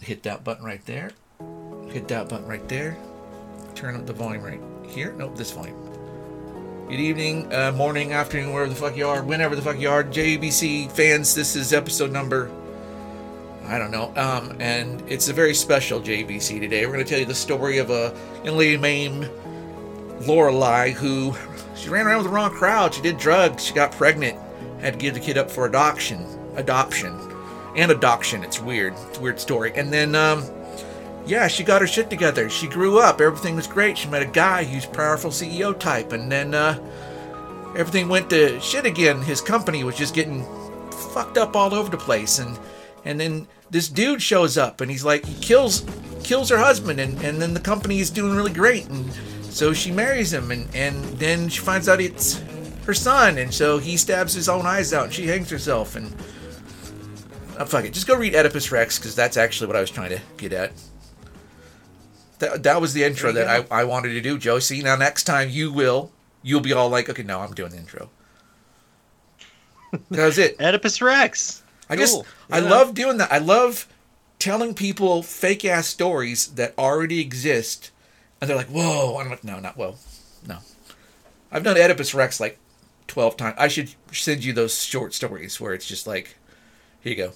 hit that button right there. Hit that button right there. Turn up the volume right here. Nope, this volume. Good evening, uh, morning, afternoon, wherever the fuck you are, whenever the fuck you are, JBC fans. This is episode number, I don't know, um, and it's a very special JBC today. We're going to tell you the story of a young lady named Lorelei who she ran around with the wrong crowd. She did drugs. She got pregnant. Had to give the kid up for adoption, adoption, and adoption. It's weird. It's weird story. And then, um, yeah, she got her shit together. She grew up. Everything was great. She met a guy who's powerful CEO type, and then uh, everything went to shit again. His company was just getting fucked up all over the place, and and then this dude shows up, and he's like, he kills kills her husband, and and then the company is doing really great, and so she marries him, and and then she finds out it's her son, and so he stabs his own eyes out, and she hangs herself, and. Uh, fuck it. Just go read Oedipus Rex because that's actually what I was trying to get at. That, that was the intro that I, I wanted to do, Joe. See, now next time you will, you'll be all like, okay, no, I'm doing the intro. That was it. Oedipus Rex. I just, Cool. I love doing that. I love telling people fake ass stories that already exist, and they're like, whoa. I'm like, no, not whoa. No. I've done Oedipus Rex like 12 times. I should send you those short stories where it's just like, here you go.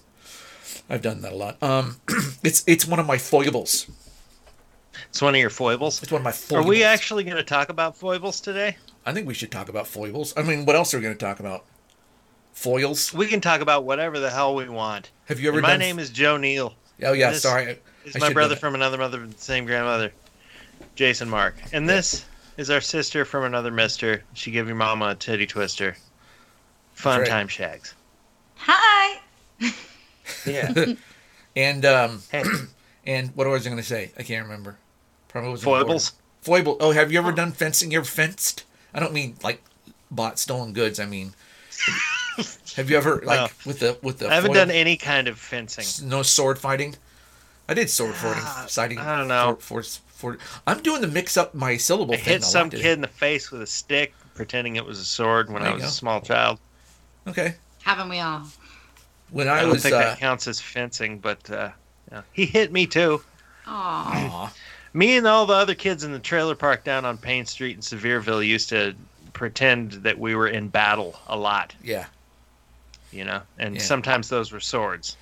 I've done that a lot. Um, it's it's one of my foibles. It's one of your foibles. It's one of my foibles. Are we actually going to talk about foibles today? I think we should talk about foibles. I mean, what else are we going to talk about? Foils? We can talk about whatever the hell we want. Have you ever And my done? name is Joe Neal. oh yeah, this sorry. I It's my brother from another mother with the same grandmother, Jason Mark. And this is our sister from another mister. She gave your mama a titty twister. Fun right. time shags. Hi. Yeah. And um, Hey. and what was I going to say? I can't remember. Probably was Foibles? Foible. Oh, have you ever done fencing? You ever fenced? I don't mean like bought stolen goods. I mean, have you ever like No. with the with the? I haven't foil- done any kind of fencing. No sword fighting. I did sword fighting, Ah, fighting. I don't know. For, for, for, I'm doing the mix up my syllable I thing. hit some lot today. kid in the face with a stick, pretending it was a sword when There I was go. a small child. Okay. Haven't we all? When I, I, don't was think uh, that counts as fencing, but uh, yeah. he hit me too. Aw. aw, Me and all the other kids in the trailer park down on Payne Street in Sevierville used to pretend that we were in battle a lot, yeah, you know, and Yeah. sometimes those were swords.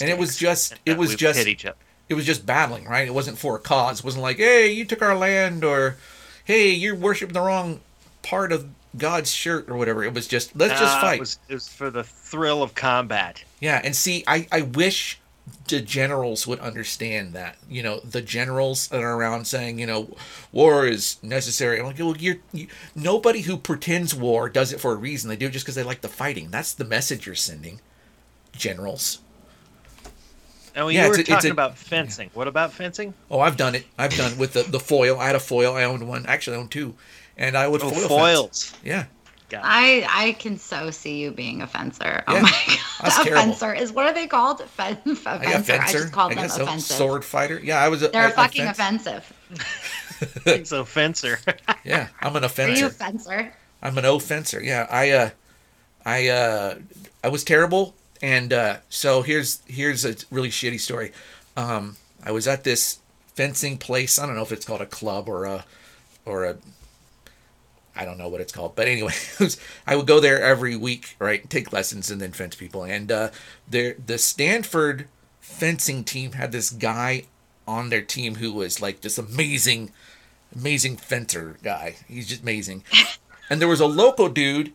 and it was just and it was just hit each other. it was just battling, right? It wasn't for a cause. It wasn't like, hey, you took our land, or hey, you're worshiping the wrong part of God's shirt, or whatever. It was just let's just Uh, fight. It was, it was for the thrill of combat. Yeah, and see, I I wish the generals would understand that. You know, the generals that are around saying, you know, war is necessary. I'm like, well, you're you, nobody who pretends war does it for a reason. They do it just because they like the fighting. That's the message you're sending, generals. And when Yeah, you were a- talking a- about fencing, what about fencing? Oh, I've done it. I've done with the the foil. I had a foil. I owned one. Actually, I owned two, and I would Oh, foil fence. Yeah, God. I I can so see you being a fencer. Yeah, oh my god, that's a terrible. fencer is what are they called? Fen- a fencer. I got fencer. I just called I them guess so. offensive. Sword fighter. Yeah, I was. A, They're I- I fucking fence- offensive. so fencer. Yeah, I'm an Are you a fencer? I'm an offenser. Yeah, I uh I uh I was terrible and uh so here's here's a really shitty story. Um I was at this fencing place. I don't know if it's called a club or a or a I don't know what it's called. But anyway, it was- I would go there every week, right? Take lessons and then fence people. And uh there the Stanford fencing team had this guy on their team who was like this amazing amazing fencer guy. He's just amazing. and there was a local dude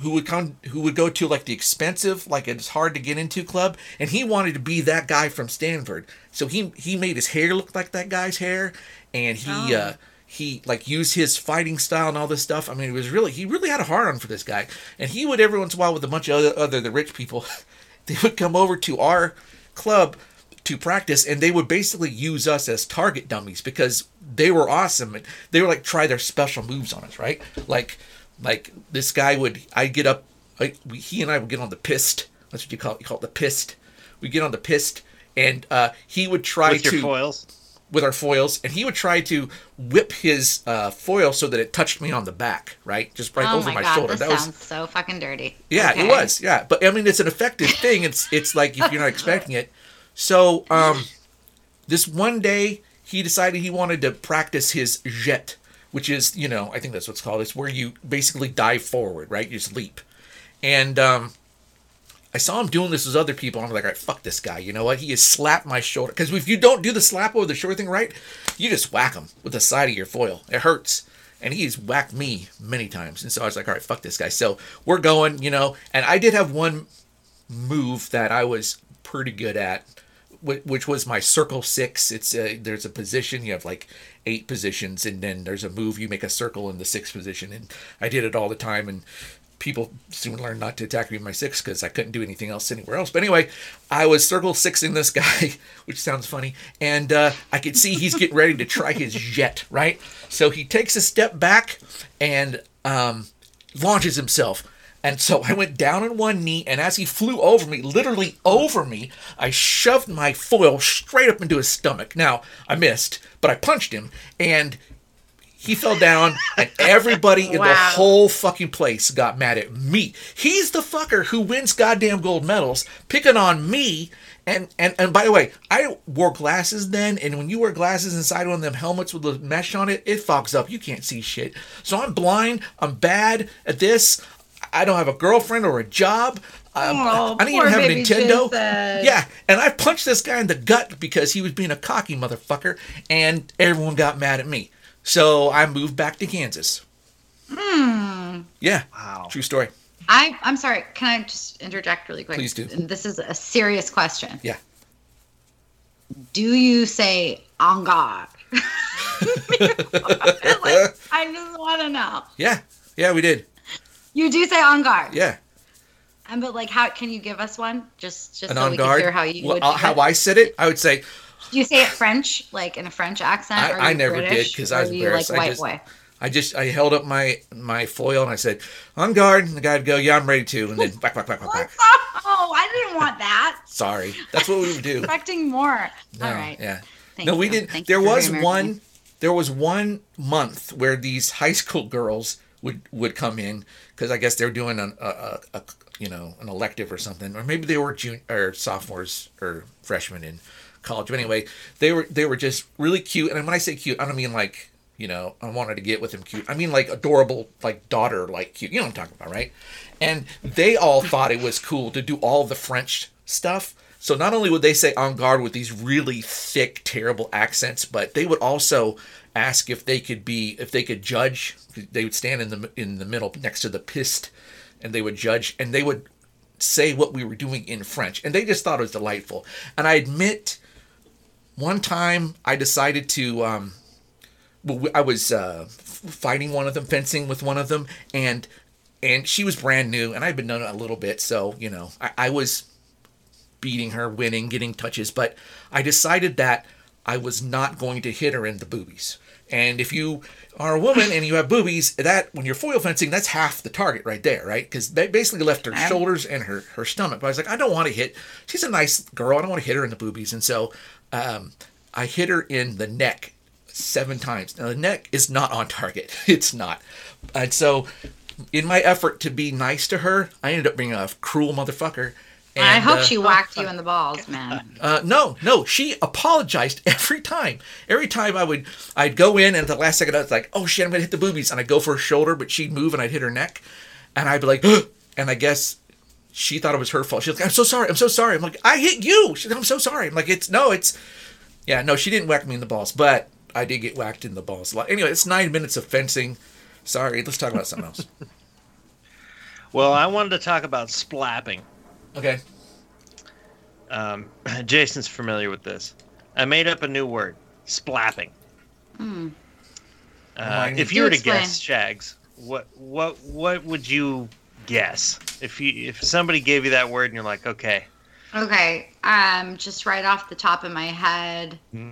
who would come who would go to like the expensive like it's hard to get into club and he wanted to be that guy from Stanford. So he he made his hair look like that guy's hair and he Oh. uh he like used his fighting style and all this stuff. I mean, it was really he really had a hard on for this guy. And he would every once in a while with a bunch of other, other the rich people, they would come over to our club to practice and they would basically use us as target dummies because they were awesome and they were like try their special moves on us right like like this guy would i get up I, we, he and i would get on the piste that's what you call it you call it the piste we get on the piste and uh, he would try with your to foils. With our foils and he would try to whip his uh, foil so that it touched me on the back right just right oh over my, my, god, shoulder that was so fucking dirty. yeah, Okay. it was. Yeah, but I mean, it's an effective thing. It's it's like if you're not expecting it. So, um, this one day he decided he wanted to practice his jet, which is, you know, I think that's what's called. It's where you basically dive forward, right? You just leap. And um, I saw him doing this with other people. I'm like, all right, fuck this guy. You know what? He has slapped my shoulder. Because if you don't do the slap over the shoulder thing right, you just whack him with the side of your foil. It hurts. And he's whacked me many times. And so I was like, all right, fuck this guy. So we're going, you know. And I did have one move that I was pretty good at, which was my circle six. It's a, there's a position you have like eight positions, and then there's a move you make a circle in the sixth position, and I did it all the time, and people soon learned not to attack me in my six because I couldn't do anything else anywhere else. But anyway, I was circle sixing this guy, which sounds funny, and uh, I could see he's getting ready to try his jet, right? So he takes a step back and um, launches himself. And so I went down on one knee, and as he flew over me, literally over me, I shoved my foil straight up into his stomach. Now, I missed, but I punched him, and he fell down, and everybody in the whole fucking place got mad at me. He's the fucker who wins goddamn gold medals, picking on me. And, and and by the way, I wore glasses then, and when you wear glasses inside one of them helmets with the mesh on it, it fogs up. You can't see shit. So I'm blind. I'm bad at this. I don't have a girlfriend or a job. Um, Oh, I don't even have a Nintendo. Yeah, and I punched this guy in the gut because he was being a cocky motherfucker, and everyone got mad at me. So I moved back to Kansas. Hmm. Yeah. Wow. True story. I I'm sorry. Can I just interject really quick? Please do. This is a serious question. Yeah. Do you say on garde? like, I just want to know. Yeah. Yeah, we did. You do say on guard. Yeah. And but like, how can you give us one? Just just An so we can hear how you Well, would. uh, how it. I said it, I would say, Do you say it French, like in a French accent? I- I never did, British, 'cause I was embarrassed. Like white just- boy. I just I held up my my foil and I said, "On guard." And the guy'd go, "Yeah, I'm ready to." And then back, back, back, back, back. Oh, I didn't want that. Sorry, that's what we would do. Expecting more. No, All right. Yeah. Thank no, we you. did. Thank There was one. There was one month where these high school girls would would come in because I guess they were doing an, a, a, a you know an elective or something, or maybe they were jun- or sophomores or freshmen in college. But anyway, they were they were just really cute. And when I say cute, I don't mean like you know I wanted to get with them cute. I mean like adorable, like daughter like cute. You know what I'm talking about, right? And they all thought it was cool to do all the French stuff. So not only would they say en garde with these really thick, terrible accents, but they would also ask if they could be if they could judge. They would stand in the in the middle next to the piste, and they would judge, and they would say what we were doing in French, and they just thought it was delightful. And I admit, one time I decided to. Um, well, I was uh, fighting one of them, fencing with one of them, and and she was brand new, and I'd been done a little bit, so you know, I, I was beating her, winning, getting touches, but I decided that I was not going to hit her in the boobies. And if you are a woman and you have boobies, that when you're foil fencing, that's half the target right there, right? Because they basically left her shoulders and her her stomach. But I was like, I don't want to hit. She's a nice girl. I don't want to hit her in the boobies, and so um, I hit her in the neck seven times. Now the neck is not on target. It's not. And so, in my effort to be nice to her, I ended up being a cruel motherfucker. And, I hope uh, she whacked you in the balls, man. uh, no, no, she apologized every time. Every time I would, I'd go in, and at the last second, I was like, "Oh shit, I'm gonna hit the boobies," and I'd go for her shoulder, but she'd move, and I'd hit her neck, and I'd be like, and I guess she thought it was her fault. She's like, "I'm so sorry, I'm so sorry." I'm like, "I hit you." She's like, "I'm so sorry." I'm like, "It's no, it's yeah, no, she didn't whack me in the balls, but I did get whacked in the balls a lot." Anyway, it's nine minutes of fencing. Sorry, let's talk about something else. Well, I wanted to talk about splapping. Okay. Um, Jason's familiar with this. I made up a new word, splapping. Hmm. Uh, if you were Do to guess. Shags, what what what would you guess if you if somebody gave you that word and you're like, okay, Okay, um, just right off the top of my head, Hmm.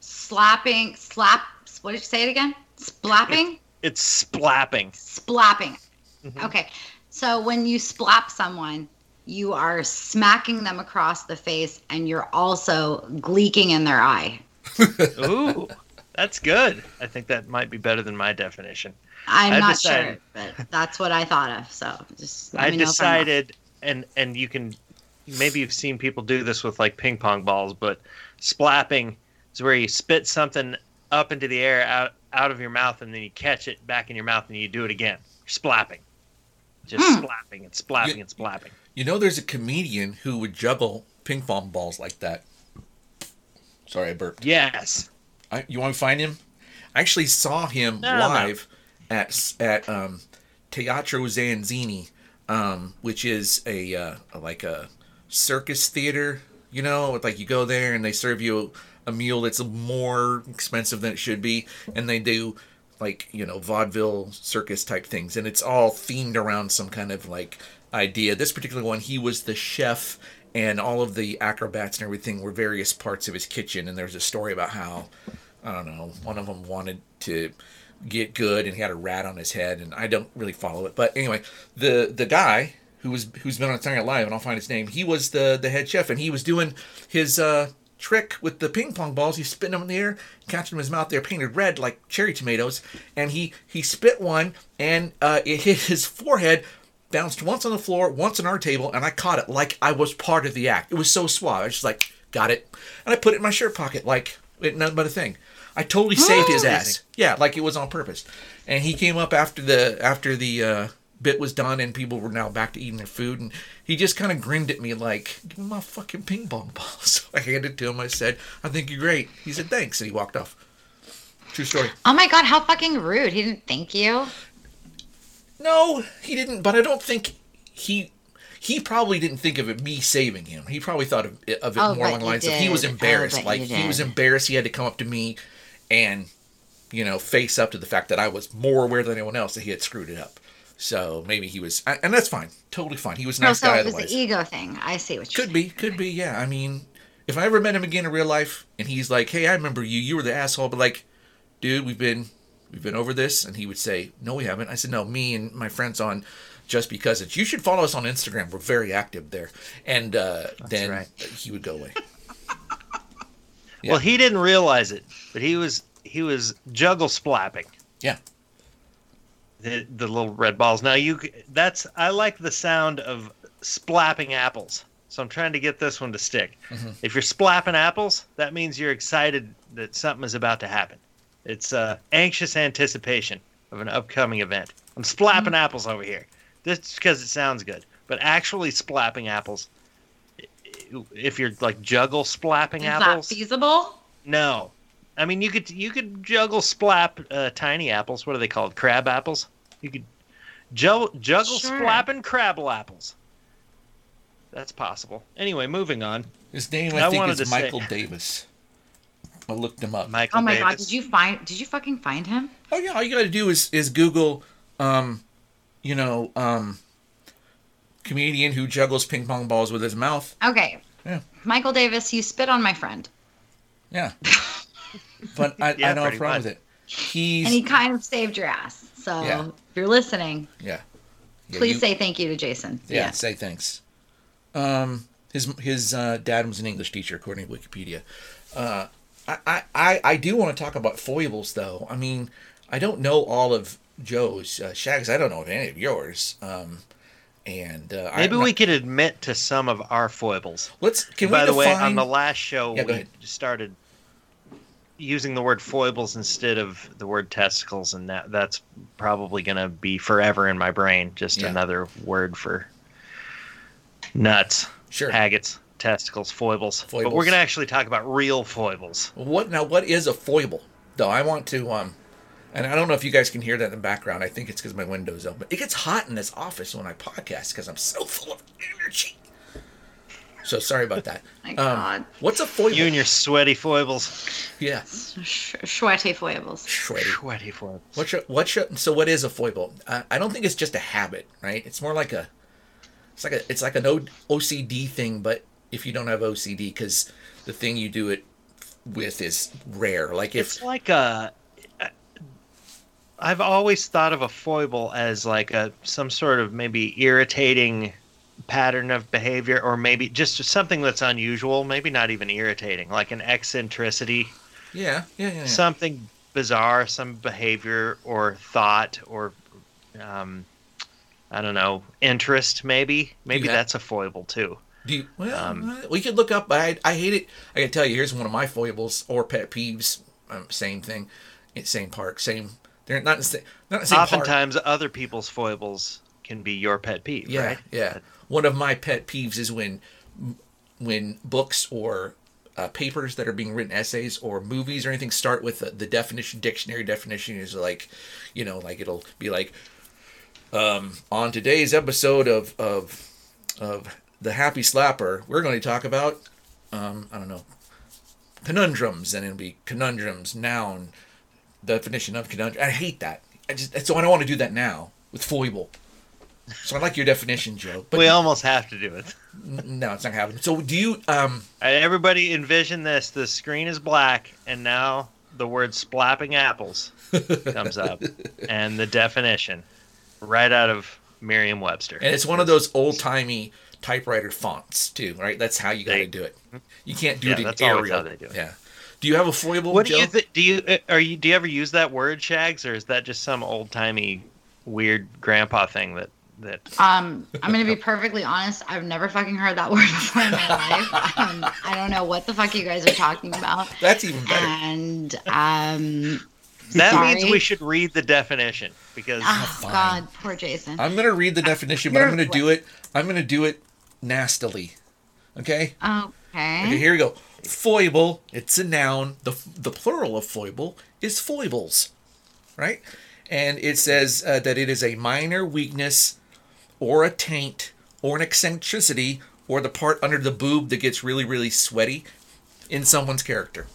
slapping, slap. What did you say it again? Splapping, it's splapping. splapping. Mhm. Okay, so when you splap someone, you are smacking them across the face, and you're also gleeking in their eye. Ooh, that's good. I think that might be better than my definition. I'm I not decided- sure, but that's what I thought of. So just I me know if I'm wrong. decided, and and you can maybe you've seen people do this with like ping pong balls, but splapping is where you spit something up into the air out out of your mouth and then you catch it back in your mouth and you do it again. You're splapping. Just Hmm. splapping and splapping You- and splapping. You know, there's a comedian who would juggle ping pong balls like that. Sorry, I burped. Yes. I, you want to find him? I actually saw him No, no, no. live at at um, Teatro Zanzini, um, which is a uh, like a circus theater. You know, it's like you go there and they serve you a meal that's more expensive than it should be, and they do like you know vaudeville circus type things, and it's all themed around some kind of like idea. This particular one, he was the chef, and all of the acrobats and everything were various parts of his kitchen, and there's a story about how I don't know, one of them wanted to get good and he had a rat on his head and I don't really follow it. But anyway, the the guy who was who's been on Saturday Night Live and I'll find his name, he was the the head chef and he was doing his uh trick with the ping pong balls. He spitting them in the air, catching them in his mouth. They're painted red like cherry tomatoes. And he he spit one and uh, it hit his forehead, bounced once on the floor, once on our table, and I caught it like I was part of the act. It was so suave. I was just like, got it, and I put it in my shirt pocket like it nothing but a thing. I totally saved his ass. Yeah, like it was on purpose. And he came up after the after the uh, bit was done and people were now back to eating their food and he just kind of grinned at me like, "Give me my fucking ping pong ball." So I handed it to him. I said, "I think you're great." He said, "Thanks," and he walked off. True story. Oh my god, how fucking rude. He didn't thank you. No, he didn't. But I don't think he he probably didn't think of it me saving him. He probably thought of it, of it Oh, more along the lines of he was did. Oh, embarrassed. like he was embarrassed. He had to come up to me and you know face up to the fact that I was more aware than anyone else that he had screwed it up. So maybe he was, and that's fine, totally fine. He was a No, nice so guy it was the ego thing. I see what you're Could be, could be, yeah. I mean, if I ever met him again in real life, and he's like, "Hey, I remember you. You were the asshole," but like, dude, we've been we've been over this, and he would say, "No, we haven't." I said, "No, me and my friends on." Just because it's, you should follow us on Instagram. We're very active there, and uh, then right. he would go away. Yeah. Well, he didn't realize it, but he was he was juggle splapping. Yeah. The the little red balls. Now you that's I like the sound of splapping apples. So I'm trying to get this one to stick. Mhm. If you're splapping apples, that means you're excited that something is about to happen. It's uh, anxious anticipation of an upcoming event. I'm splapping apples over here. Just because it sounds good. But actually splapping apples, if you're like juggle splapping Is apples, that feasible? no, I mean you could you could juggle splap uh, tiny apples. What are they called? Crab apples. You could ju- juggle Sure. splapping crabble apples. That's possible. Anyway, moving on. His name, I, I think, is to say- Michael Davis. I looked him up. Michael Oh my god, did you find did you fucking find him? Oh yeah, all you got to do is is Google, um, you know, um, comedian who juggles ping pong balls with his mouth. Okay. Yeah. Michael Davis, you spit on my friend. Yeah. but I, Yeah, I don't have a problem much. with it. He's And he kind of saved your ass. So Yeah. if you're listening, yeah. Yeah, please you- say thank you to Jason. yeah, say thanks. Um, his his uh, dad was an English teacher, according to Wikipedia. Uh, I, I, I, I do want to talk about foibles, though. I mean, I don't know all of Joe's uh, shags. I don't know of any of yours. Um, and uh, Maybe we could admit to some of our foibles. let's. Can By we the way, on the last show, Yeah, we started using the word foibles instead of the word testicles, and that that's probably going to be forever in my brain. Just Yeah. another word for nuts, Sure. agates, testicles, foibles. But we're going to actually talk about real foibles. What now? What is a foible? Though I want to um, and I don't know if you guys can hear that in the background. I think it's because my window's open. It gets hot in this office when I podcast because I'm so full of energy. So sorry about that. My Um, God. what's a foible? You and your sweaty foibles. yeah, Sh- sweaty foibles. shreddy. Sweaty foibles. What's your, what's your, so what is a foible? I, I don't think it's just a habit, right? It's more like a, it's like a, it's like an o, OCD thing, but if you don't have OCD, because the thing you do it with is rare. Like if It's like a. I've always thought of a foible as like a some sort of maybe irritating pattern of behavior, or maybe just something that's unusual. Maybe not even irritating, like an eccentricity, yeah, yeah, yeah, yeah. something bizarre, some behavior or thought or, um, I don't know, interest. Maybe maybe that's a foible too. Do you, well, Um, uh, we could look up. I I hate it. I can tell you. Here's one of my foibles or pet peeves. Um, same thing. Same park, Same. They're not the same. Not the same part. Oftentimes, other people's foibles can be your pet peeve, Yeah, right? yeah. One of my pet peeves is when when books or uh, papers that are being written, essays or movies or anything, start with the, the definition, dictionary definition is like, you know, like it'll be like, um, on today's episode of of of the Happy Slapper, we're going to talk about, um, I don't know, conundrums, and it'll be conundrums, noun, definition of conundrum. I hate that. I just so I don't want to do that now with foible. So I like your definition, Joe. But we almost have to do it. no, it's not happening. So do you? Um, Uh, Everybody envision this. The screen is black, and now the word splapping apples comes up, and the definition right out of Merriam Webster. and it's one of those old timey typewriter fonts too, right? That's how you got to do it. You can't do Yeah, it in that's Arial. how they do it. Yeah. Do you have a foible, What do Joe? you th- do? You uh, are you do you ever use that word, Shags, or is that just some old timey weird grandpa thing that that? Um, I'm gonna be perfectly honest. I've never fucking heard that word before in my life. Um, I don't know what the fuck you guys are talking about. That's even better. And um, That sorry. means we should read the definition because Oh fine. God, poor Jason. I'm gonna read the definition, but I'm gonna do it. I'm gonna do it nastily. Okay. Okay. Okay. Here we go. Foible. It's a noun. the The plural of foible is foibles, right? And it says uh, that it is a minor weakness, or a taint, or an eccentricity, or the part under the boob that gets really, really sweaty in someone's character.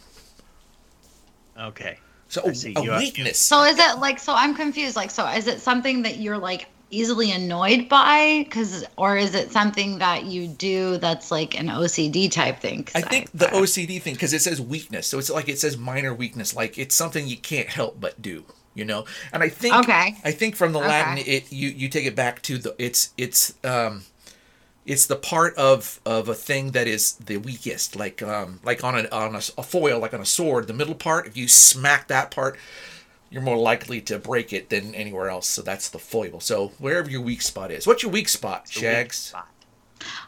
okay. So I see. a weakness. So is it like? So I'm confused. Like, so is it something that you're like easily annoyed by? Cause, or is it something that you do that's like an OCD type thing? I think the OCD thing because it says weakness, so it's like it says minor weakness, like it's something you can't help but do, you know. And I think Okay. I think from the Okay. Latin, it you you take it back to the it's it's um it's the part of of a thing that is the weakest, like um like on a on a, a foil, like on a sword, the middle part. If you smack that part, you're more likely to break it than anywhere else. So that's the foible. So wherever your weak spot is, what's your weak spot, The weak Shags? spot.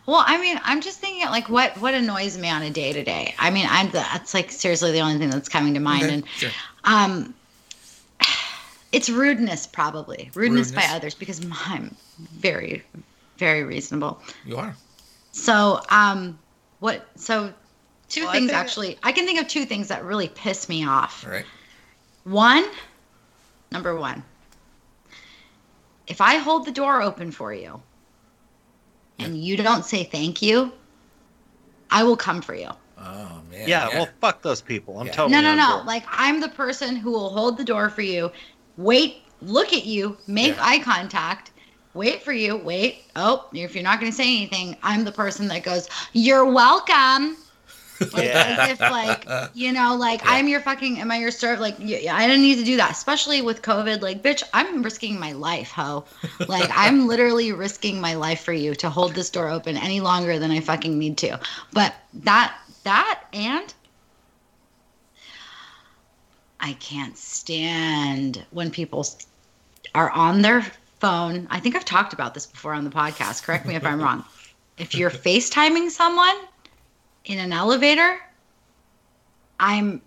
Well, I mean, I'm just thinking like what what annoys me on a day to day. I mean, I'm that's like seriously the only thing that's coming to mind, Okay, and sure. um, it's rudeness probably rudeness, by others because I'm very very reasonable. You are. So um, what? So two Well, I things think- actually. I can think of two things that really piss me off. All right. One, number one, if I hold the door open for you and you don't say thank you, I will come for you. Oh man. Yeah, well, fuck those people. I'm Yeah. totally No, no, no. board. Like I'm the person who will hold the door for you, wait, look at you, make Yeah. eye contact, wait for you, wait. Oh, if you're not going to say anything, I'm the person that goes, "You're welcome." Like, Yeah. If like you know, like Yeah. I'm your fucking, am I your serve? Like i didn't need to do that, especially with COVID. Like, bitch, I'm risking my life, ho. Like I'm literally risking my life for you to hold this door open any longer than I fucking need to. But that, that, and I can't stand when people are on their phone. I think I've talked about this before on the podcast. Correct me if I'm wrong. If you're FaceTiming someone in an elevator, I'm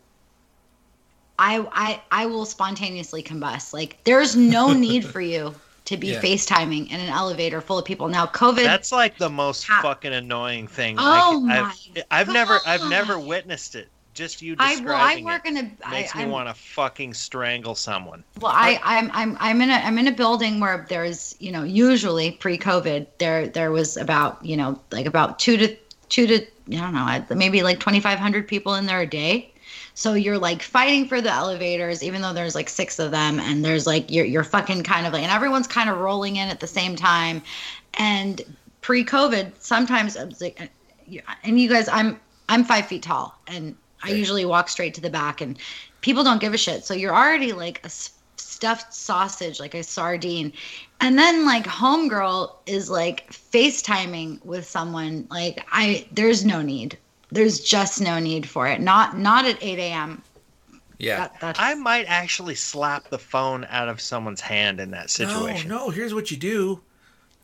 I I I will spontaneously combust. Like there's no need for you to be Yeah. FaceTiming in an elevator full of people. Now COVID That's like the most How- fucking annoying thing. Oh I, my I've, I've never, I've never witnessed it. Just you I well I work it in a I, makes me I'm- want to fucking strangle someone. Well, I, I'm I'm I'm in a I'm in a building where there's you know usually pre-COVID there there was about you know like about two to two to I don't know maybe like 2,500 people in there a day. So you're like fighting for the elevators, even though there's like six of them, and there's like you're you're fucking kind of like, and everyone's kind of rolling in at the same time. And pre-COVID, sometimes like, uh, and you guys, I'm I'm five feet tall, and I usually walk straight to the back, and people don't give a shit. So you're already like a stuffed sausage, like a sardine. And then like homegirl is like FaceTiming with someone. Like I there's no need. There's just no need for it. Not not at 8 a.m. Yeah. That, I might actually slap the phone out of someone's hand in that situation. No, no. Here's what you do.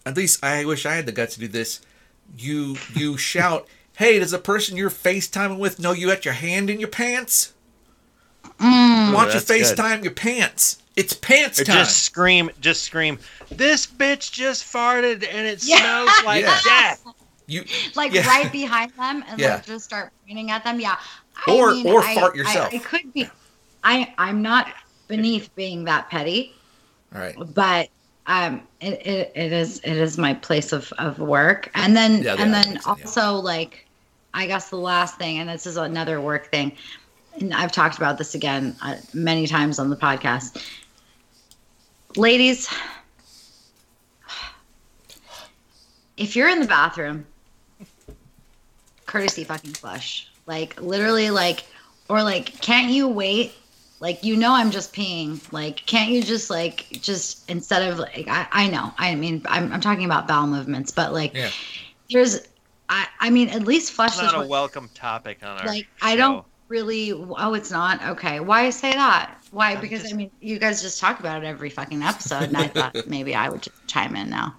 At least I wish I had the guts to do this. you you shout, "Hey, does the person you're FaceTiming with know you had your hand in your pants? Mm. Why don't you that's good. FaceTime your pants? It's pants Or time." just scream, just scream. This bitch just farted and it Yeah. smells like Yeah. death. you like Yeah. right behind them and Yeah. like just start pointing at them. Yeah. I Or- mean, or I- fart I- yourself. I, could be. I I'm not beneath being that petty, all right. but um, it, it, it is it is my place of, of work, and then Yeah, and then makes sense, yeah. also like, I guess the last thing, and this is another work thing, and I've talked about this again uh, many times on the podcast. Ladies, if you're in the bathroom, courtesy fucking flush. Like literally like or like can't you wait? Like you know I'm just peeing. Like can't you just like just instead of like I, I know. I mean I'm I'm talking about bowel movements, but like Yeah. there's I I mean at least flush It's not a one- welcome topic on our like I don't really? Oh it's not? Okay. Why say that? Why? I'm because just- i mean you guys just talk about it every fucking episode and i thought maybe i would just chime in now.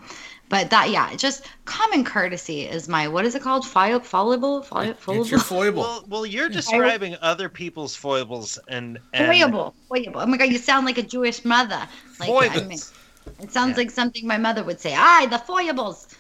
But that yeah just common courtesy is my what is it called? File, followable? File, It's your foible. Well, well, you're describing other people's foibles and, and foible foible. Oh my god you sound like a jewish mother. Like I Foibles. mean, it sounds Yeah. like something my mother would say. Aye the foibles. the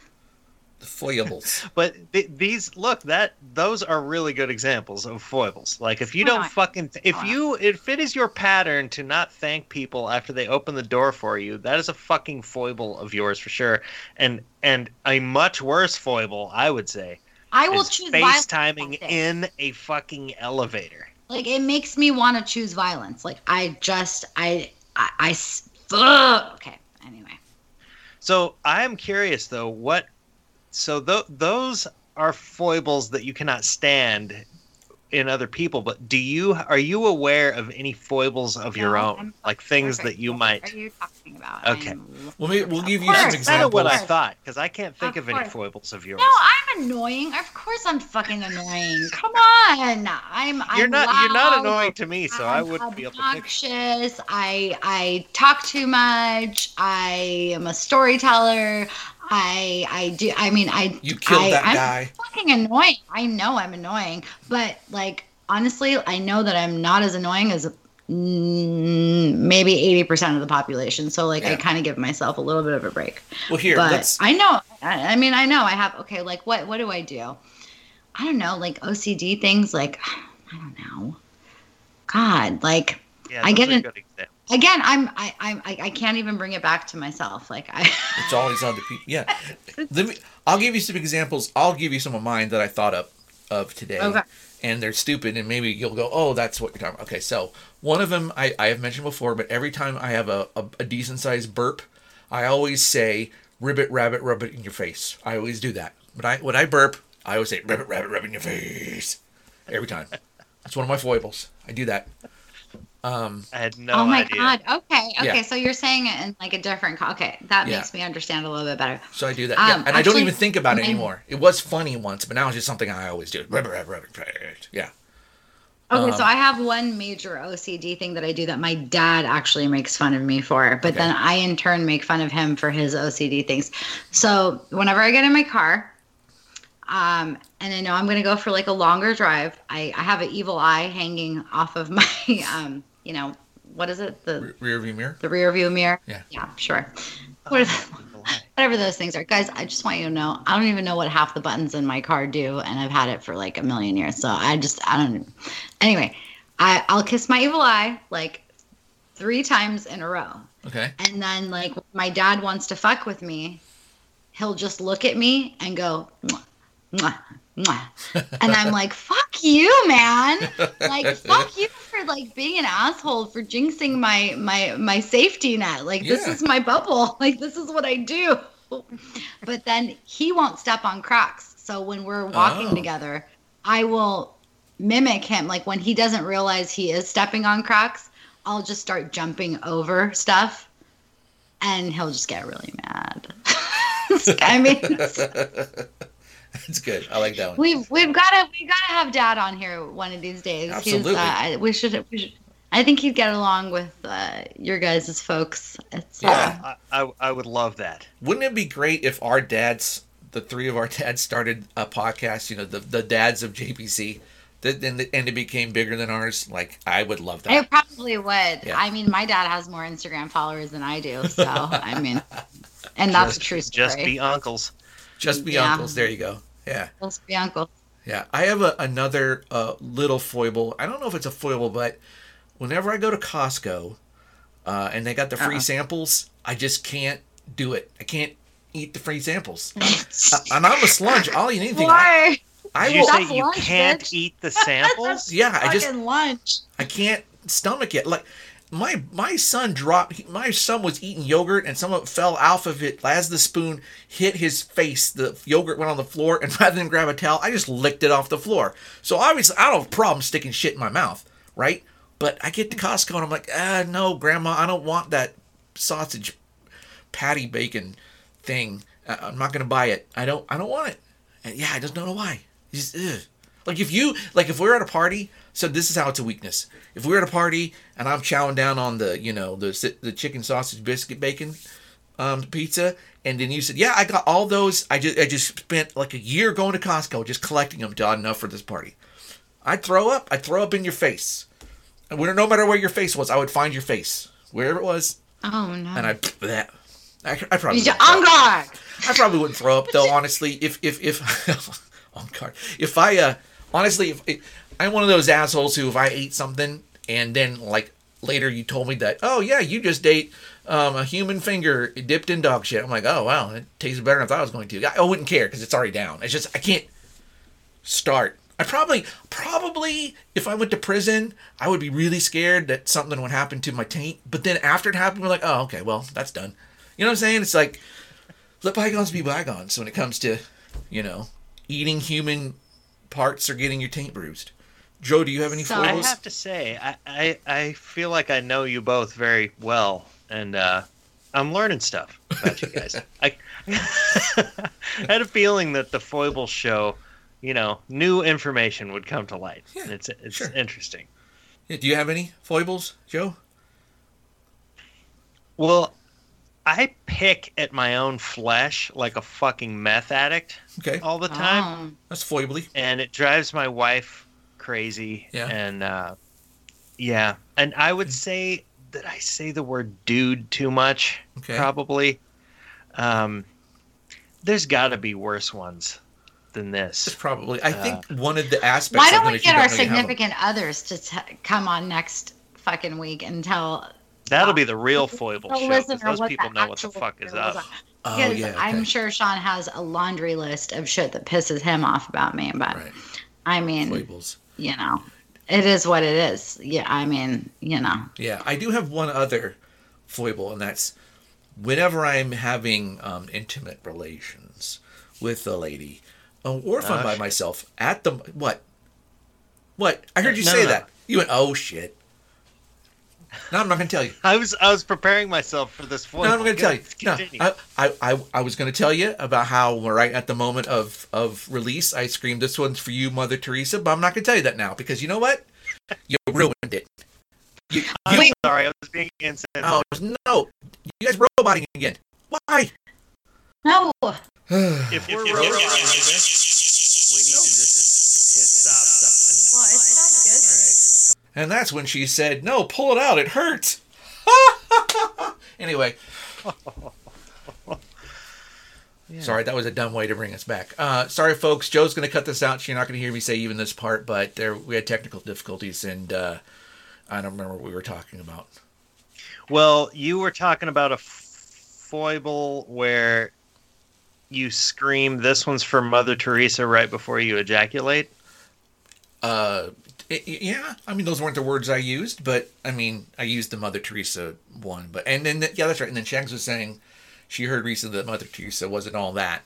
foibles. But th- these look that those are really good examples of foibles. Like if you don't not? fucking if Why you if it is your pattern to not thank people after they open the door for you, that is a fucking foible of yours for sure. And and a much worse foible, I would say, i will is choose violence FaceTiming in a fucking elevator. like it makes me want to choose violence like i just i i ugh. okay anyway So I am curious though, what? So th- those are foibles that you cannot stand in other people. But do you are you aware of any foibles of your own, I'm- like things Perfect. that you What might? are you talking about Okay. Well, maybe we'll give you Of some examples of what I thought because I can't think Of of, any foibles of yours. no i'm annoying of course i'm fucking annoying come on i'm you're I'm not. You're not annoying to me, so I I'm wouldn't be able to. Obnoxious. I I talk too much. I am a storyteller. I I do. I mean, I You killed I, that I'm guy. Fucking annoying. I know I'm annoying, but like honestly, I know that I'm not as annoying as mm, maybe eighty percent of the population. So like, I kind of give myself a little bit of a break. Well, here but let's. I know. I, I mean, I know. I have okay. Like, what what do I do? I don't know. Like OCD things. Like I don't know. God, like Yeah, I get are it. good examples. Again i'm I, I i can't even bring it back to myself like i It's always other people. Yeah. Let me. I'll give you some examples. I'll give you some of mine that I thought of of today. Okay. And they're stupid, and maybe you'll go, "Oh, that's what you're talking about." Okay, so one of them I, I have mentioned before, but every time I have a, a, a decent sized burp, I always say "ribbit, rabbit, rub it in your face." I always do that. But I when I burp, I always say "ribbit, rabbit, rub it in your face." Every time. That's one of my foibles. I do that. Um, I had no oh my idea. god okay okay Yeah. so you're saying it in like a different okay that Yeah. makes me understand a little bit better So I do that, Um, yeah. and I don't even think about it my- anymore. It was funny once, but now it's just something I always do. Yeah, okay Um, so i have one major ocd thing that i do that my dad actually makes fun of me for but Okay. then i in turn make fun of him for his ocd things so whenever i get in my car um, and I know I'm gonna go for like a longer drive. I, I have an evil eye hanging off of my, um, you know, what is it? The Re- rear view mirror. the rear view mirror. Yeah. Yeah, sure. What are the- whatever those things are, guys. I just want you to know. I don't even know what half the buttons in my car do, and I've had it for like a million years. So I just I don't. Anyway, I I'll kiss my evil eye like three times in a row, Okay. and then like my dad wants to fuck with me, he'll just look at me and go. Mwah, mwah. And I'm like, fuck you, man. Like, fuck you for like being an asshole for jinxing my my my safety net. Like this is my bubble. Like this is what I do. But then he won't step on cracks. So when we're walking Oh. together, I will mimic him. Like when he doesn't realize he is stepping on cracks, I'll just start jumping over stuff and he'll just get really mad. I mean, That's good. I like that one. We've we've gotta we gotta have Dad on here one of these days. Absolutely. Uh, I- we should we should. I think he'd get along with uh, your guys' folks. It's Yeah. uh, I, I, I would love that. Wouldn't it be great if our dads, the three of our dads started a podcast, you know, the the dads of JPC, that and, and it became bigger than ours. Like I would love that. I probably would. Yeah. I mean, my dad has more Instagram followers than I do, so I mean, and that's just, a true story. Just be uncles. Just be Yeah. uncles. There you go. Yeah. Just be uncle. Yeah, I have a, another uh, little foible. I don't know if it's a foible, but whenever I go to Costco uh, and they got the free Uh-uh. samples, I just can't do it. I can't eat the free samples. Uh, and I'm a sludge. I'll eat anything. I, Why? I Did you will. say That's you lunch, can't bitch. eat the samples? Yeah, I just lunch. I can't stomach it. Like my my son dropped. My son was eating yogurt, and some of it fell off of it as the spoon hit his face. The yogurt went on the floor, and rather than grab a towel, I just licked it off the floor. So obviously, I don't have a problem sticking shit in my mouth, right? But I get to Costco, and I'm like, ah, no, Grandma, I don't want that sausage patty bacon thing. Uh, I'm not gonna buy it. I don't. I don't want it. And yeah, I just don't know why. Just. Like if you like if we're at a party, so this is how it's a weakness. If we're at a party and I'm chowing down on the you know the the chicken sausage biscuit bacon um, pizza, and then you said, yeah, I got all those. I just I just spent like a year going to Costco just collecting them had enough for this party. I'd throw up. I'd throw up in your face. And no matter where your face was, I would find your face wherever it was, Oh no. and I that. I, I probably He's wouldn't throw on guard. I probably wouldn't throw up though. Honestly, if if if on guard, if I uh honestly, if, if I'm one of those assholes who if I ate something and then like later you told me that oh yeah you just ate um, a human finger dipped in dog shit. I'm like oh wow it tasted better than I thought it was going to. I, I wouldn't care because it's already down. It's just I can't start. I probably probably if I went to prison I would be really scared that something would happen to my taint. But then after it happened we're like oh okay well that's done. You know what I'm saying? It's like let bygones be bygones when it comes to, you know, eating human parts or getting your taint bruised. Joe, do you have any So- I have to say, I, I, I feel like I know you both very well, and uh, I'm learning stuff about you guys. I, I had a feeling that the foible show, you know, new information would come to light. Yeah, and it's it's sure. interesting. Yeah, do you have any foibles, Joe? Well, I pick at my own flesh like a fucking meth addict Okay, all the time. Oh. that's foibly. and it drives my wife crazy. Yeah. And uh, yeah, and I would say that I say the word "dude" too much. Okay. Probably. Um, there's got to be worse ones than It's this. probably. I Uh, think one of the aspects. Why don't them we is you get our know you have 'em. significant others to t- come on next fucking week and tell That'll be the real foible the show. 'cause listener Those people know what the fuck is was. up. Oh Because yeah, I'm sure Sean has a laundry list of shit that pisses him off about me. But Right, I mean, foibles. You know, it is what it is. Yeah, I mean, you know. Yeah, I do have one other foible, and that's whenever I'm having um, intimate relations with a lady, uh, or if I'm Oh, by shit. myself at the what? What? I heard you No, say no. that. You went, oh shit. No, I'm not gonna tell you. I was I was preparing myself for this foible. No, I'm going to tell you. Let's No. I, I, I, I was going to tell you about how right at the moment of, of release, I screamed, "This one's for you, Mother Teresa." But I'm not going to tell you that now because you know what? You ruined it. You, I'm you, sorry, I was being insensitive. oh no! You guys roboting again. Why? No, if we're If- roboting if- this, we need to just hit stop. well, it sounds And that's when she said, "No, pull it out. It hurts." anyway, Yeah. sorry, that was a dumb way to bring us back. Uh, sorry, folks. Joe's going to cut this out. So you're not going to hear me say even this part, but there we had technical difficulties, and uh, I don't remember what we were talking about. Well, you were talking about a f- foible where you scream, "This one's for Mother Teresa" right before you ejaculate. Uh, y- y- yeah, I mean those weren't the words I used, but I mean I used the Mother Teresa one. But and then yeah, that's right. And then Shags was saying she heard recently that Mother Teresa wasn't all that,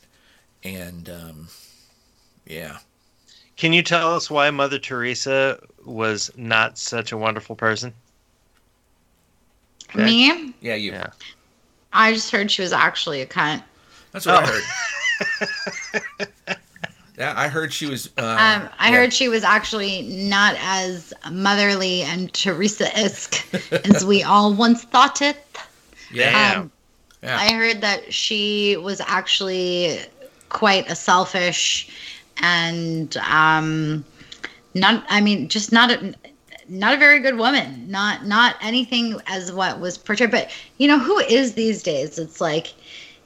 and um, yeah. Can you tell us why Mother Teresa was not such a wonderful person? Okay. me. Yeah, you. Yeah. I just heard she was actually a cunt. That's what I Oh. heard. yeah, I heard she was. Uh, Um, I yeah. heard she was actually not as motherly and Teresa-esque as we all once thought it. Yeah, Um, yeah. I heard that she was actually quite a selfish and um, not. I mean, just not a not a very good woman. Not not anything as what was portrayed. But you know who is these days? It's like.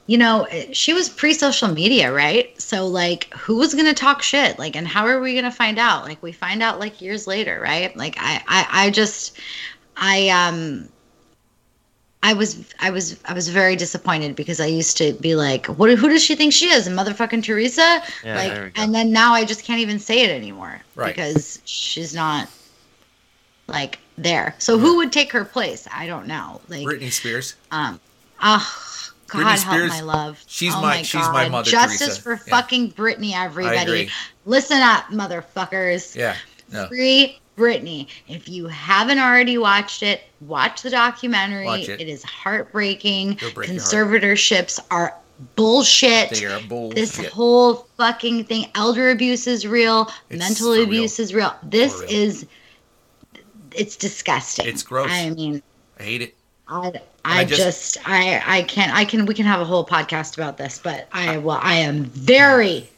You know, she was pre social media, right? So, like, who was going to talk shit? Like, and how are we going to find out? Like, we find out like years later, right? Like, I, I, I just, I, um, I was I was I was very disappointed because I used to be like, what who does she think she is? Motherfucking Teresa? Yeah, like there we go. and then now I just can't even say it anymore. Right. Because she's not like there. So who would take her place? I don't know. Like Britney Spears. um oh God Britney help my love. she's oh my- she's my Mother Justice Teresa. for Yeah. fucking Britney, everybody. Listen up, motherfuckers. Yeah. No. Free Britney. If you haven't already watched it, watch the documentary. Watch it. it is heartbreaking. Your heart. Conservatorships are bullshit. They are bullshit. This whole fucking thing, elder abuse is real, It's mental for abuse is real. This real. is, it's disgusting. It's gross. I mean, I hate it. I, I, I just- just, I, I can't, I can, we can have a whole podcast about this, but I, well, I am very,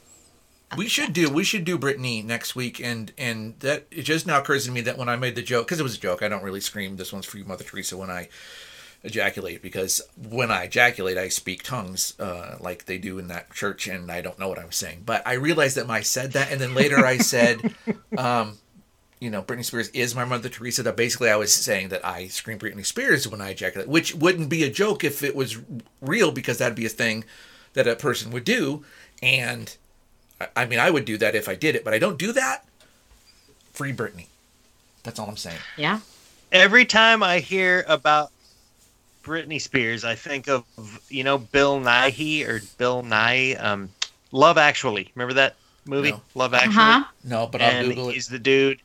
We should do we should do Britney next week, and and that it just now occurs to me that when I made the joke because it was a joke, I don't really scream "This one's for you, Mother Teresa" when I ejaculate because when I ejaculate, I speak tongues uh, like they do in that church, and I don't know what I'm saying. But I realized that I said that, and then later I said, um, you know, Britney Spears is my Mother Teresa. That basically I was saying that I scream Britney Spears when I ejaculate, which wouldn't be a joke if it was real because that'd be a thing that a person would do, and. I- I mean, I would do that if I did it, but I don't do that. Free Britney. That's all I'm saying. yeah. Every time I hear about Britney Spears, I think of you know Bill Nighy or Bill Nye, um, Love Actually. Remember that movie, No. Love Actually? Uh-huh. No, but I'll and Google it. he's the dude.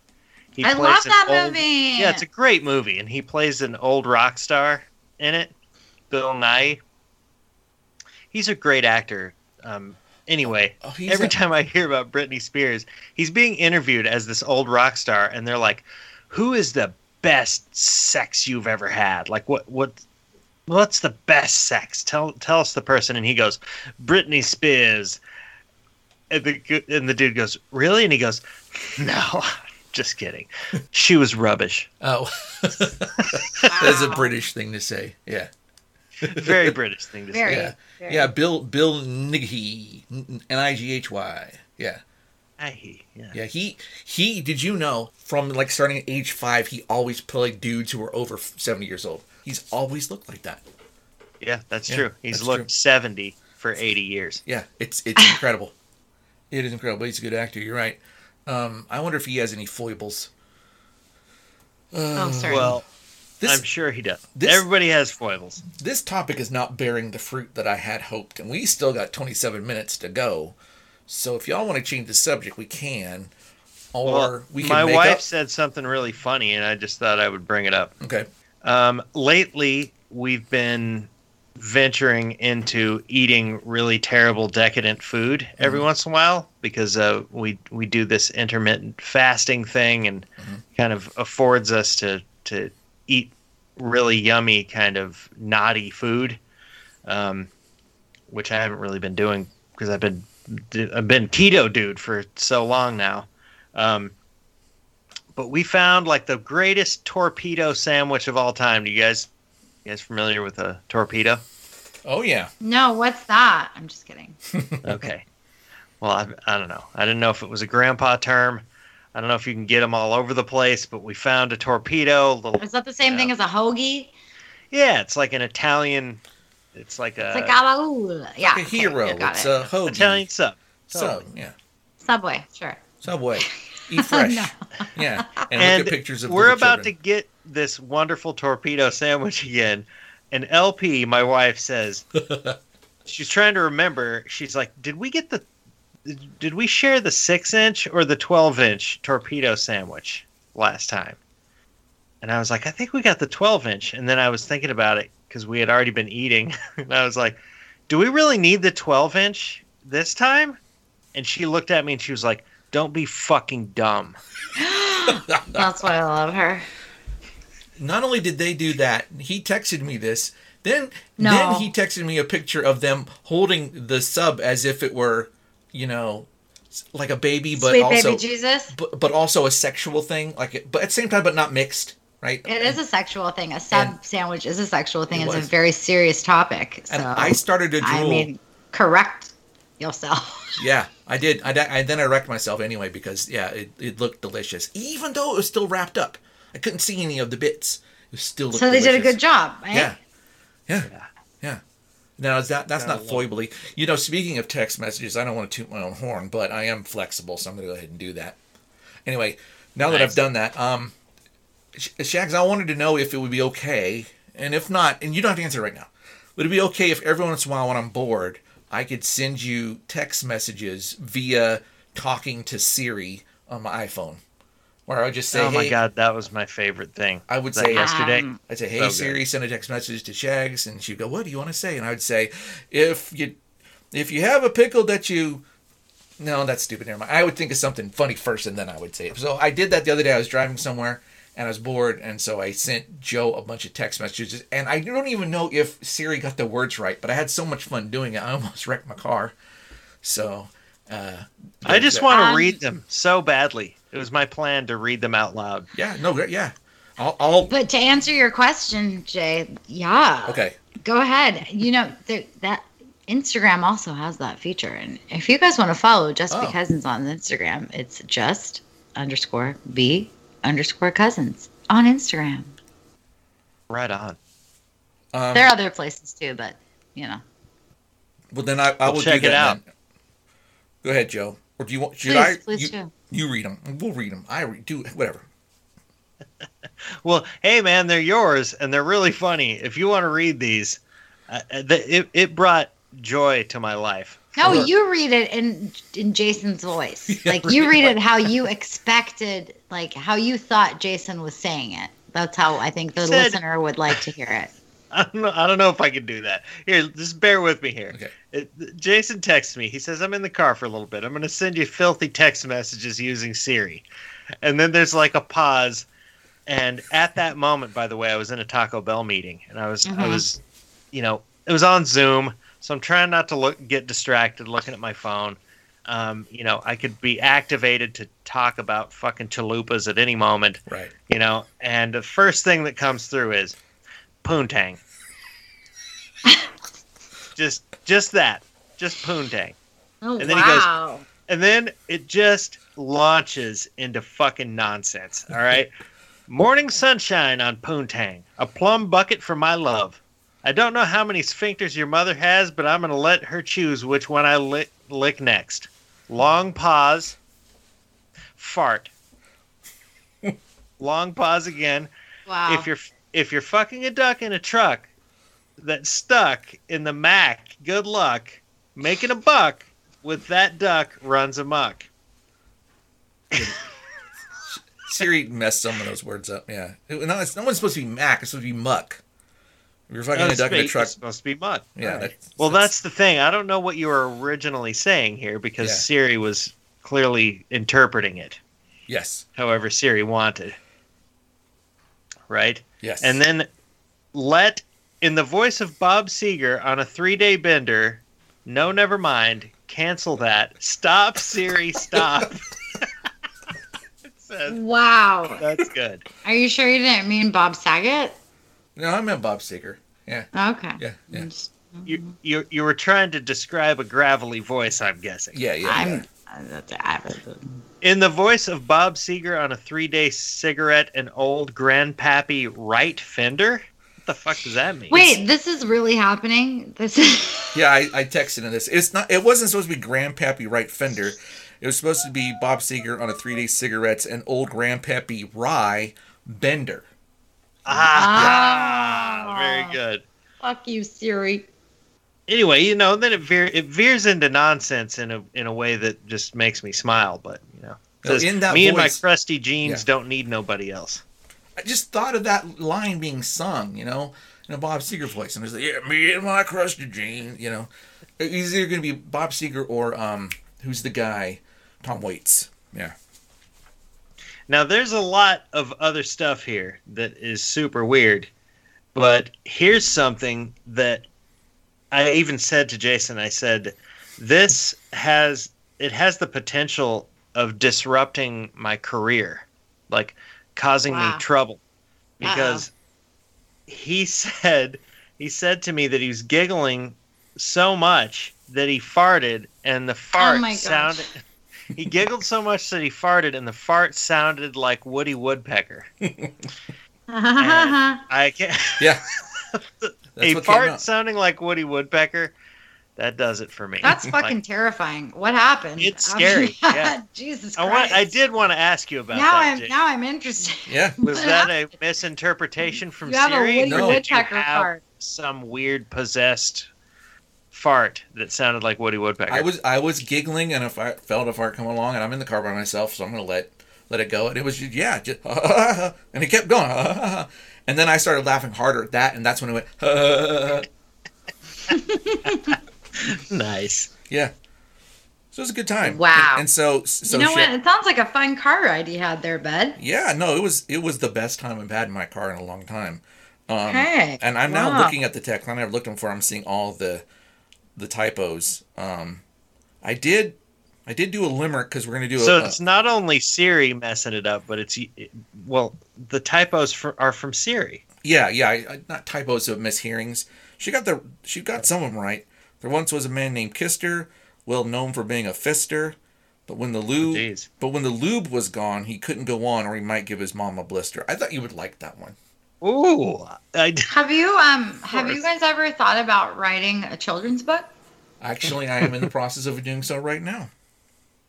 He I plays love an that old- movie. Yeah, it's a great movie, and he plays an old rock star in it, Bill Nye. He's a great actor. Um, anyway, Oh, every a- time I hear about Britney Spears, he's being interviewed as this old rock star, and they're like, "Who is the best sex you've ever had? Like, what what?" What's the best sex? Tell tell us the person, and he goes, Britney Spears. And the and the dude goes, really? And he goes, no, just kidding. She was rubbish. Oh, that's a British thing to say. Yeah, Very British thing to Very. say. yeah, very. yeah. Bill Bill Nighy, N I G H Y. Yeah, Aye, yeah. yeah. He he. Did you know from like starting at age five, he always played dudes who were over seventy years old. He's always looked like that. Yeah, that's Yeah, true. He's that's looked true. 70 for 80 years. Yeah, it's it's incredible. It is incredible. He's a good actor. You're right. Um, I wonder if he has any foibles. oh, sorry. Well, This I'm sure he does. this- Everybody has foibles. this topic is not bearing the fruit that I had hoped, and we still got 27 minutes to go. So if y'all want to change the subject, we can, or Well, we can my make wife up. said something really funny, and I just thought I would bring it up. Okay. Um, lately, we've been venturing into eating really terrible, decadent food every Mm-hmm. once in a while because uh, we we do this intermittent fasting thing, and Mm-hmm. kind of affords us to to eat really yummy, kind of naughty food, um, which I haven't really been doing because I've been I've been keto dude for so long now. Um, but we found like the greatest torpedo sandwich of all time. Do you guys, you guys familiar with a torpedo? Oh yeah. no, what's that? I'm just kidding. Okay. Well, I, I don't know. I didn't know if it was a grandpa term. I don't know if you can get them all over the place, but we found a torpedo. Little, Is that the same Yeah. thing as a hoagie? yeah, it's like an Italian. It's like a It's like gabagool. Yeah. a okay, hero. I It's it. a hoagie. Italian sub. Sub. Yeah. Subway, sure. Subway. Eat oh, fresh. No. Yeah. And, And look at pictures of We're about children. to get this wonderful torpedo sandwich again. And LP, my wife says, she's trying to remember. She's like, "Did we get the? Did we share the six inch or the twelve inch torpedo sandwich last time?" And I was like, "I think we got the twelve inch." And then I was thinking about it because we had already been eating, and I was like, "Do we really need the twelve inch this time?" And she looked at me and she was like, "Don't be fucking dumb." That's why I love her. Not only did they do that, he texted me this. Then, No. then he texted me a picture of them holding the sub as if it were you know, like a baby, but Sweet also, baby Jesus. but, but also a sexual thing, like, it, but at the same time, but not mixed, right? It is a sexual thing. A sub And- sandwich is a sexual thing. It It's a very serious topic. So And I started to drool. I mean, correct yourself. Yeah, I did. I, I then I wrecked myself anyway because yeah, it, it looked delicious, even though it was still wrapped up. I couldn't see any of the bits. It still so they did a good job, right? Yeah, yeah, yeah. Now is that that's Gotta not love it. foibly. You know, speaking of text messages, I don't want to toot my own horn, but I am flexible, so I'm going to go ahead and do that. Anyway, now that I've done that, um, Shags, I wanted to know if it would be okay, and if not, and you don't have to answer right now. Would it be okay if every once in a while, when I'm bored, I could send you text messages via talking to Siri on my iPhone, where I would just say, oh my "Hey," god, that was my favorite thing. I would say yesterday. Um, I'd say, "Hey So good. Siri, send a text message to Shags," and she'd go, "What do you want to say?" And I would say, "If you, if you have a pickle that you, no, that's stupid. Never mind. I would think of something funny first, and then I would say it." So I did that the other day. I was driving somewhere, and I was bored, and so I sent Joe a bunch of text messages, and I don't even know if Siri got the words right, but I had so much fun doing it, I almost wrecked my car. So, uh, I just want to Um, read them so badly. It was my plan to read them out loud. yeah, no, great, yeah, I'll, I'll But to answer your question, Jay, yeah. okay. Go ahead. You know there, that Instagram also has that feature, and if you guys want to follow Just Be Oh. Cousins on Instagram, it's just underscore b underscore cousins on Instagram. Right on. Um, there are other places too, but you know. Well, then I, I We'll check do it out. then. Go ahead, Joe. Or do you want? Should Please, I? please you, do. you read them. We'll read them. I read, do whatever. Well, hey man, they're yours and they're really funny. If you want to read these, uh, the, it it brought joy to my life. No, Sure. you read it in in Jason's voice. Yeah, like you read read it it how you expected, like how you thought Jason was saying it. That's how I think the Said- listener would like to hear it. I don't know. I don't know if I can do that. Here, just bear with me here. Okay. It, Jason texts me. He says, "I'm in the car for a little bit. I'm going to send you filthy text messages using Siri." And then there's like a pause, and at that moment, by the way, I was in a Taco Bell meeting, and I was I Mhm. was, you know, it was on Zoom, so I'm trying not to look get distracted looking at my phone. Um, you know, I could be activated to talk about fucking chalupas at any moment Right. you know, and the first thing that comes through is poontang. just just that. Just poontang. Oh And then he goes- wow! And then it just launches into fucking nonsense. All right. Morning sunshine on poontang. A plum bucket for my love. I don't know how many sphincters your mother has, but I'm gonna let her choose which one I lick, lick next. Long pause. Fart. Long pause again wow. if you're if you're fucking a duck in a truck that's stuck in the Mac, good luck making a buck with that duck runs amok. Siri messed some of those words up. Yeah. No, it's no one's supposed to be Mac. It's supposed to be muck. You're fucking No, a duck in a truck. it's supposed to be muck. Yeah. Alright. That's, Well, that's the thing. I don't know what you were originally saying here because Yeah. Siri was clearly interpreting it yes. however Siri wanted. Right? Yes. And then let in the voice of Bob Seger on a three day bender. No, never mind. Cancel that. Stop, Siri. Stop. says, wow. that's good. Are you sure you didn't mean Bob Saget? no, I meant Bob Seger. Yeah. Okay. Yeah. Yeah. You, you you were trying to describe a gravelly voice. I'm guessing. Yeah. Yeah. I'm. yeah. That's- I- In the voice of Bob Seger on a three day cigarette, an old grandpappy right fender. What the fuck does that mean? Wait, this is really happening. This is. Yeah, I, I texted in this. It's not. It wasn't supposed to be Grandpappy Right Fender. It was supposed to be Bob Seger on a three day cigarettes and old Grandpappy Rye Bender. Ah, Ah. very good. Fuck you, Siri. Anyway, you know, then it veer it veers into nonsense in a in a way that just makes me smile. But you know, No, in that me and my crusty jeans Yeah. don't need nobody else. I just thought of that line being sung, you know, in a Bob Seger voice, and it's like, yeah, me and my crusty jeans, you know. It's either gonna be Bob Seger or um, who's the guy, Tom Waits. Yeah. Now, there's a lot of other stuff here that is super weird, but here's something that I even said to Jason. I said, "This has it has the potential of disrupting my career, like causing Wow. me trouble, because he said he said to me that he was giggling so much that he farted, and the fart Oh sounded. He giggled so much that he farted, and the fart sounded like Woody Woodpecker. I can't. Yeah. That's a what fart sounding like Woody Woodpecker, that does it for me. That's Like, fucking terrifying. What happened? It's scary, yeah. Jesus I Christ. want. I did want to ask you about Now that. I'm Jake. now I'm interested. Yeah. Was that a misinterpretation from You have a Siri, Woody or did you Woodpecker have fart. some weird possessed fart that sounded like Woody Woodpecker? I was I was giggling and if I felt a fart come along and I'm in the car by myself, so I'm gonna let let it go. And it was just, yeah, just and it kept going. And then I started laughing harder at that, and that's when I went uh. nice. yeah. So it was a good time. Wow. And, and so so you know Sha- what? It sounds like a fun car ride you had there, bud. Yeah, no, it was it was the best time I've had in my car in a long time. Um, Okay. And I'm now Wow. looking at the text. I never looked before. I'm seeing all the the typos. Um, I did I did do a limerick because we're gonna do a So a, it's not only Siri messing it up, but it's well, the typos fr are from Siri. Yeah, yeah, I, I, not typos of mishearings. She got the she got some of them right. There once was a man named Kister, well known for being a fister, but when the lube Jeez. but when the lube was gone, he couldn't go on, or he might give his mom a blister. I thought you would like that one. Ooh, I, Have you um have you guys ever thought about writing a children's book? Actually, I am in the process of doing so right now.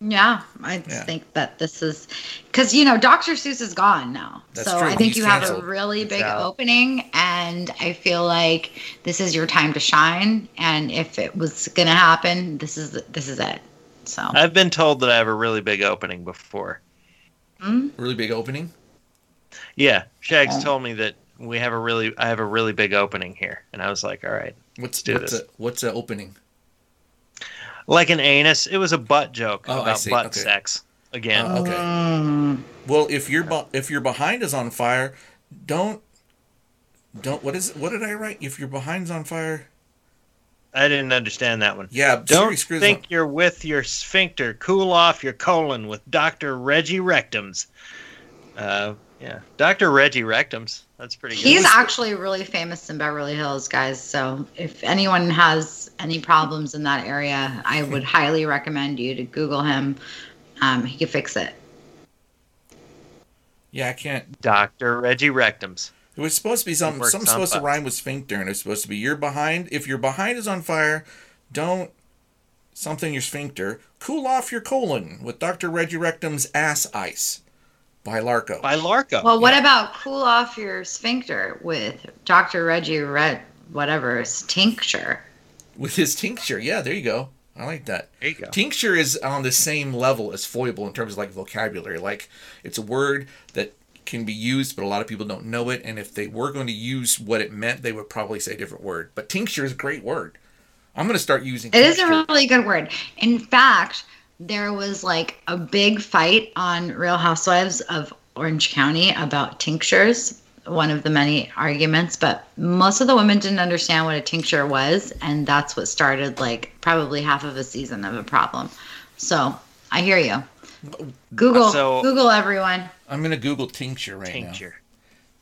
Yeah, I just Yeah. think that this is because you know Dr. Seuss is gone now, That's so true. I think He's you have a really big out. opening, and I feel like this is your time to shine. And if it was gonna happen, this is this is it. So I've been told that I have a really big opening before. mm, Really big opening. Yeah, Shags Oh. told me that we have a really, I have a really big opening here, and I was like, all right, What's do what's this. a what's a opening? Like an anus. It was a butt joke Oh, about butt Okay. sex again. Oh, okay. Mm. Well, if your be- if your behind is on fire, don't don't what is what did I write? If your behind's on fire, I didn't understand that one. yeah, Don't screws think up. you're with your sphincter. Cool off your colon with Dr. Reggie Rectums. Uh, yeah, Dr. Reggie Rectums. That's pretty good. He's actually really famous in Beverly Hills, guys. So if anyone has any problems in that area, I would highly recommend you to Google him. Um, he could fix it. Yeah, I can't. Dr. Reggie Rectums. It was supposed to be something. Something on supposed to rhyme with sphincter, and it's supposed to be you're behind. If your behind is on fire, don't something your sphincter. Cool off your colon with Dr. Reggie Rectum's ass ice by Larko. By Larko. Well, what about cool off your sphincter with Dr. Reggie Red, whatever, it's tincture? with his tincture. Yeah, there you go. I like that. there you go. Tincture is on the same level as foible in terms of like vocabulary. Like it's a word that can be used, but a lot of people don't know it. And if they were going to use what it meant, they would probably say a different word. But tincture is a great word. I'm going to start using. It is a really good word. In fact, there was like a big fight on Real Housewives of Orange County about tinctures, one of the many arguments, but most of the women didn't understand what a tincture was, and that's what started like probably half of a season of a problem. So I hear you. Google, So- Google everyone. I'm going to Google tincture right now. Tincture.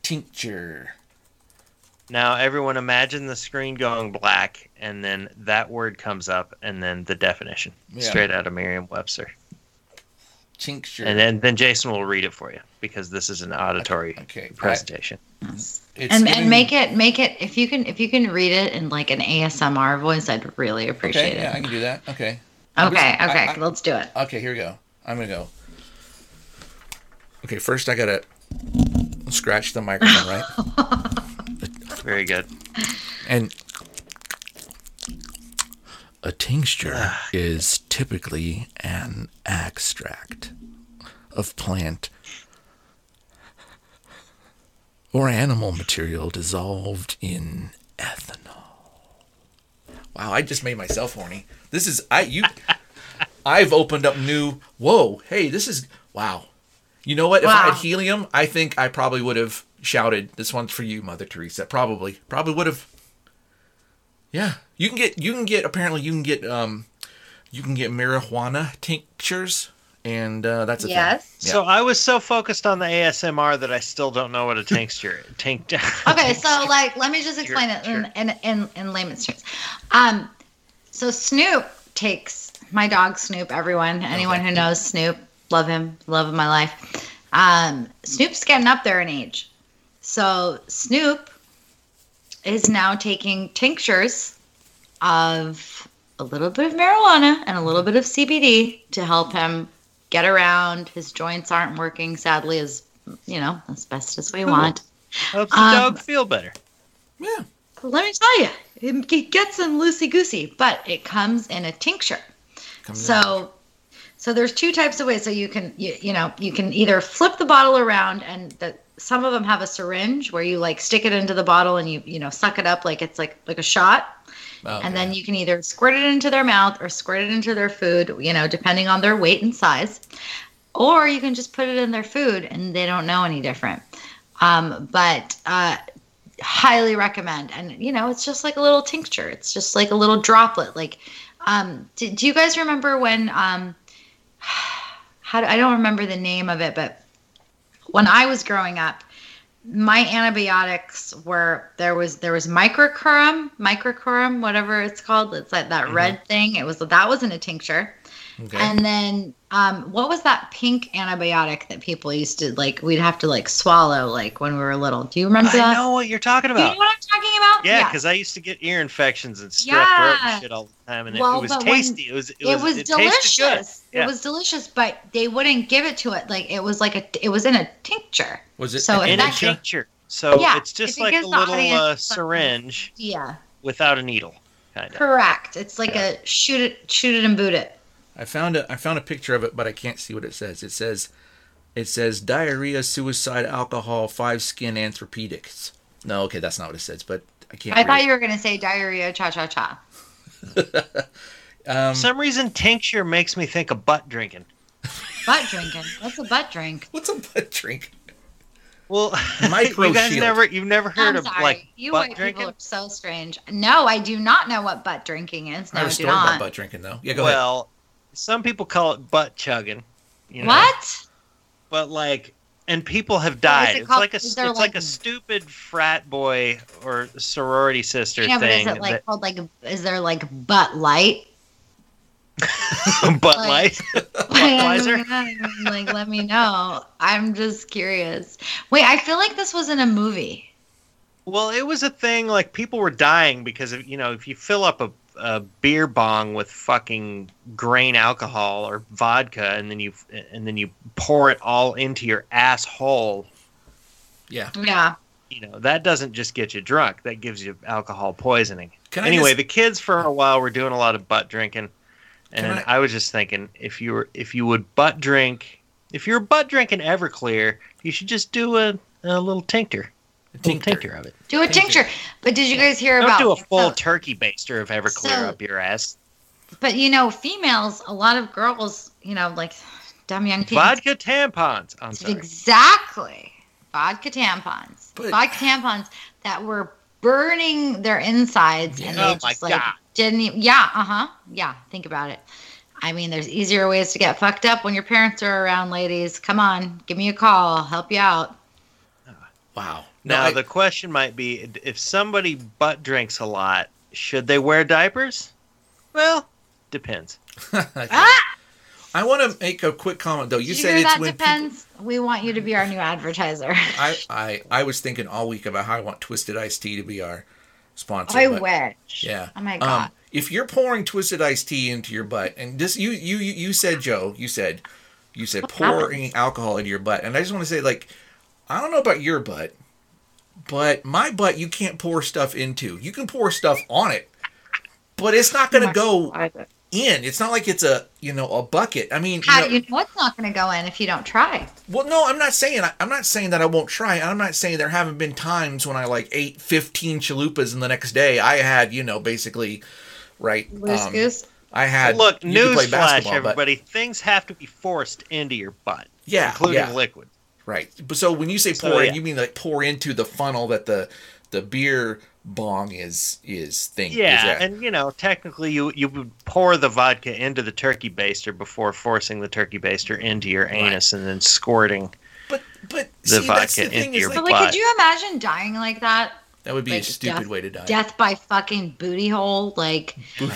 Tincture. Now, everyone imagine the screen going black, and then that word comes up, and then the definition, Yeah. straight out of Merriam-Webster. Tincture. And then, then Jason will read it for you, because this is an auditory okay. presentation. It's and, giving- and make it make it if you can if you can read it in like an ASMR voice, I'd really appreciate Okay, yeah, I can do that. Okay. Okay, just- okay, I- I- let's do it. Okay, here we go. I'm gonna go. Okay, first I gotta scratch the microphone, right? Very good. And a tincture is typically an extract of plant or animal material dissolved in ethanol. Wow, I just made myself horny. This is I you I've opened up new whoa, hey, this is wow. You know what? If I had helium, I think I probably would have shouted, "This one's for you, Mother Teresa." Probably, probably would have. Yeah, you can get you can get apparently you can get um you can get marijuana tinctures, and uh, that's a thing. Yes. Yeah. So I was so focused on the ASMR that I still don't know what a tincture tank. Okay, so like, let me just explain it in, Sure. in, in, in layman's terms. Um, so Snoop takes my dog Snoop. Everyone, anyone Okay. who knows Snoop, love him, love of my life. Um, Snoop's getting up there in age, so Snoop is now taking tinctures of a little bit of marijuana and a little bit of CBD to help him get around. His joints aren't working, sadly, as you know, as best as we Cool. want. Helps the Um, dog feel better. Yeah. Let me tell you, it it gets them loosey goosey, but it comes in a tincture. Comes in. So, so there's two types of ways. So you can, you, you know, you can either flip the bottle around, and the, some of them have a syringe where you like stick it into the bottle and you, you know, suck it up like it's like like a shot, Okay. and then you can either squirt it into their mouth or squirt it into their food, you know, depending on their weight and size, or you can just put it in their food and they don't know any different. Um, but uh, highly recommend, and you know, it's just like a little tincture. It's just like a little droplet. Like, um, do, do you guys remember when? Um, how do, I don't remember the name of it, but when I was growing up, my antibiotics were there was there was microcurum, microcurum, whatever it's called. It's like that mm-hmm. red thing. It was that was in a tincture. Okay. And then um, what was that pink antibiotic that people used to like? We'd have to like swallow like when we were little. Do you remember that? I that? know what you're talking Do you know about. what I'm talking about? Yeah, because I used to get ear infections and strep throat Yeah. and shit all the time, and it, Well, it was tasty. It was it, it was, it delicious. Yeah. It was delicious, but they wouldn't give it to it. Like it was like a it was in a tincture. was it so in a tincture? tincture. So Yeah, it's just if it like a little audience uh, syringe Yeah, without a needle, kind of. correct. It's like Yeah. a shoot it, shoot it and boot it. I found a I found a picture of it, but I can't see what it says. It says it says diarrhea, suicide, alcohol, five skin anthropedics. No, okay, that's not what it says, but I can't. I read thought it. you were gonna say diarrhea, cha cha cha. Um, For some reason, tincture makes me think of butt drinking. Butt drinking. What's a butt drink? what's a butt drink? Well, Micro you guys shield. never you've never heard I'm of sorry. like you butt white drinking? people are so strange. No, I do not know what butt drinking is. I No, have I a do story about not. butt drinking though. Yeah, go ahead. well, some people call it butt chugging. You know? What? But like, and people have died. it It's like a it's like, like- a stupid frat boy or sorority sister Yeah, but is it like that, called like? Is there like butt light? butt like- light. Budweiser? like, let me know. I'm just curious. Wait, I feel like this was in a movie. Well, it was a thing like people were dying because of you know if you fill up a, a beer bong with fucking grain alcohol or vodka and then you and then you pour it all into your asshole, Yeah. Yeah. you know that doesn't just get you drunk. That gives you alcohol poisoning. Can anyway, just- the kids for a while were doing a lot of butt drinking, and I, I- was just thinking if you were if you would butt drink, if you're butt drinking Everclear, you should just do a, a little tincture, a little Tincture. tincture of it. Do a Tincture. tincture. But did you guys hear Don't about? do a full so- turkey baster of Everclear so- up your ass. but you know, females. A lot of girls. You know, like dumb young people. Vodka tampons. I'm sorry. Exactly. Vodka tampons. But- Vodka tampons that were burning their insides and Oh they my just like God. didn't even, yeah, uh-huh. Yeah, think about it. I mean, there's easier ways to get fucked up when your parents are around, ladies. Come on, give me a call. I'll help you out. Wow. No, Now I- the question might be: if somebody butt drinks a lot, should they wear diapers? Well, depends. Okay. Ah! I want to make a quick comment though. You Did said hear it's that when people- depends. We want you to be our new advertiser. I, I I was thinking all week about how I want Twisted Iced Tea to be our sponsor. I but- wish. Yeah. Oh my god. Um, if you're pouring Twisted Iced Tea into your butt, and this you you you you said Joe, you said you said What pouring happens? alcohol into your butt, and I just want to say like I don't know about your butt, but my butt you can't pour stuff into. You can pour stuff on it, but it's not going to go in. It's not like it's a you know a bucket. I mean, How you know, do you know it's not going to go in if you don't try? well, no, I'm not saying I'm not saying that I won't try. I'm not saying there haven't been times when I like ate 15 chalupas and the next day I had you know basically right. Um. I had Look, you could newsflash, basketball, but- everybody: things have to be forced into your butt, Yeah, including yeah. liquid. Right. But so when you say So, pour in, yeah. you mean like pour into the funnel that the the beer bong is is thing. is Yeah, that- and you know, technically, you you would pour the vodka into the turkey baster before forcing the turkey baster into your anus and then squirting. but but the see, that's the vodka thing into is your like, But like, could you imagine dying like that? that would be a stupid death- way to die. Death by fucking booty hole, like uh,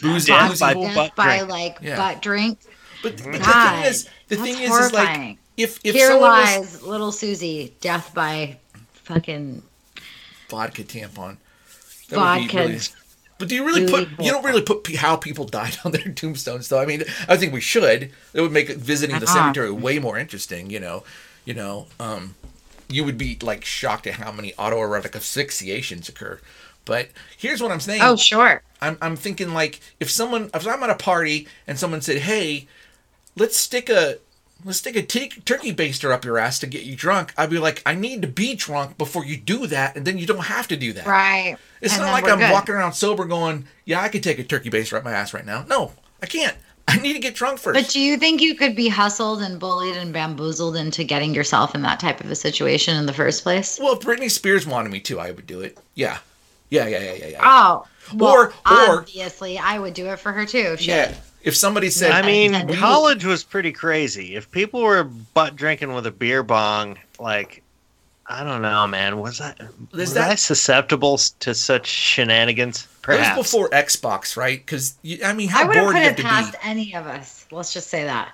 Booze, Death by death butt by drink. like Yeah. butt drink. But, but the thing is, the that's thing is, is like horrifying. If if Here someone was lies little Susie, death by fucking vodka tampon, that vodka. really- But do you really put? You don't really put how people died on their tombstones, though. I mean, I think we should. It would make visiting the Uh-huh. cemetery way more interesting. You know, you know, um, you would be like shocked at how many autoerotic asphyxiations occur. But here's what I'm saying. Oh, sure. I'm, I'm thinking like if someone if I'm at a party and someone said, "Hey, let's stick a let's stick a t- turkey baster up your ass to get you drunk," I'd be like, "I need to be drunk before you do that, and then you don't have to do that." Right. It's And not like I'm good. walking around sober going, "Yeah, I could take a turkey baster up my ass right now." No, I can't. I need to get drunk first. But do you think you could be hustled and bullied and bamboozled into getting yourself in that type of a situation in the first place? well, if Britney Spears wanted me to, I would do it. Yeah, yeah, yeah, yeah, yeah, yeah. Oh, well, Or- or- obviously, I would do it for her too. Shit. yeah. If somebody said, I mean, and college was pretty crazy. If people were butt drinking with a beer bong, like, I don't know, man. Was I was that- I susceptible to such shenanigans? It Perhaps. was before Xbox, right? Because I mean, I how wouldn't bored put do you have it to past be? any of us. Let's just say that.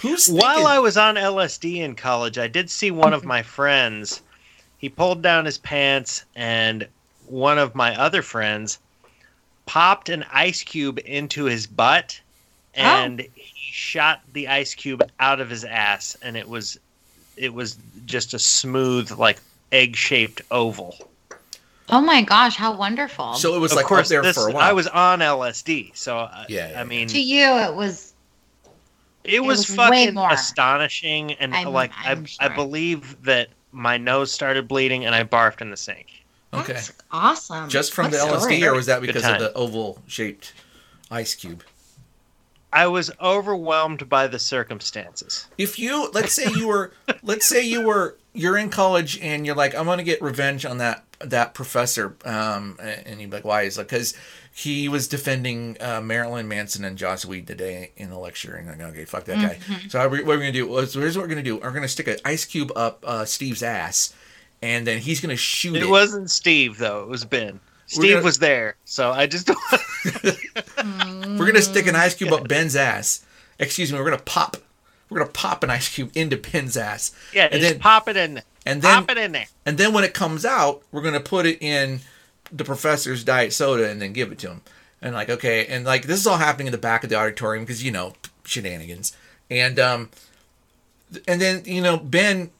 Who's While thinking- I was on LSD in college, I did see one of my friends. He pulled down his pants, and one of my other friends popped an ice cube into his butt, and he shot the ice cube out of his ass, and it was, it was just a smooth, like egg-shaped oval. Oh my gosh, how wonderful! So it was of like course, up there this, for a while. I was on LSD, so uh, Yeah, yeah, I mean, to you, it was it was, was way fucking more. astonishing and I'm- like I'm I, I believe that my nose started bleeding and I barfed in the sink. okay. that's awesome. Just from What the story? LSD, or was that because of the oval shaped ice cube? I was overwhelmed by the circumstances. If you let's say you were let's say you were you're in college and you're like I'm gonna get revenge on that that professor um and you're like why? Is like because he was defending uh, Marilyn Manson and Joss Whedon today in the lecture and I'm like okay fuck that guy. So what we're gonna do well, so here's what we're gonna do. We're gonna stick an ice cube up uh, Steve's ass and then he's gonna shoot it, It. wasn't Steve though; it was Ben. We're Steve gonna- was there, so I just we're gonna stick an ice cube up Ben's ass excuse me we're gonna pop we're gonna pop an ice cube into Ben's ass yeah, And just then- pop it in, and then pop it in there. And then when it comes out, we're gonna put it in the professor's diet soda and then give it to him. And like, okay, and like this is all happening in the back of the auditorium because you know shenanigans. And um, and then you know Ben,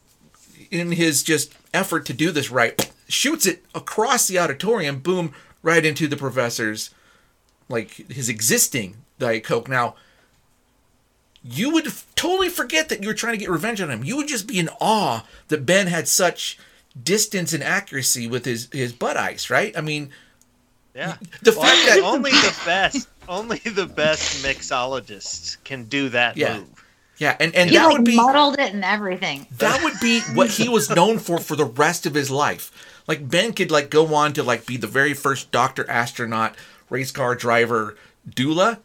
in his just effort to do this right, shoots it across the auditorium, boom, right into the professor's like his existing diet coke. Now. You would f- totally forget that you were trying to get revenge on him. You would just be in awe that Ben had such distance and accuracy with his his butt ice, right? I mean, Yeah, the Well, fact that only the best, only the best mixologists can do that Yeah. move. yeah, and and He that like would be muddled it and everything. that would be what he was known for for the rest of his life. Like Ben could like go on to like be the very first doctor astronaut, race car driver, doula.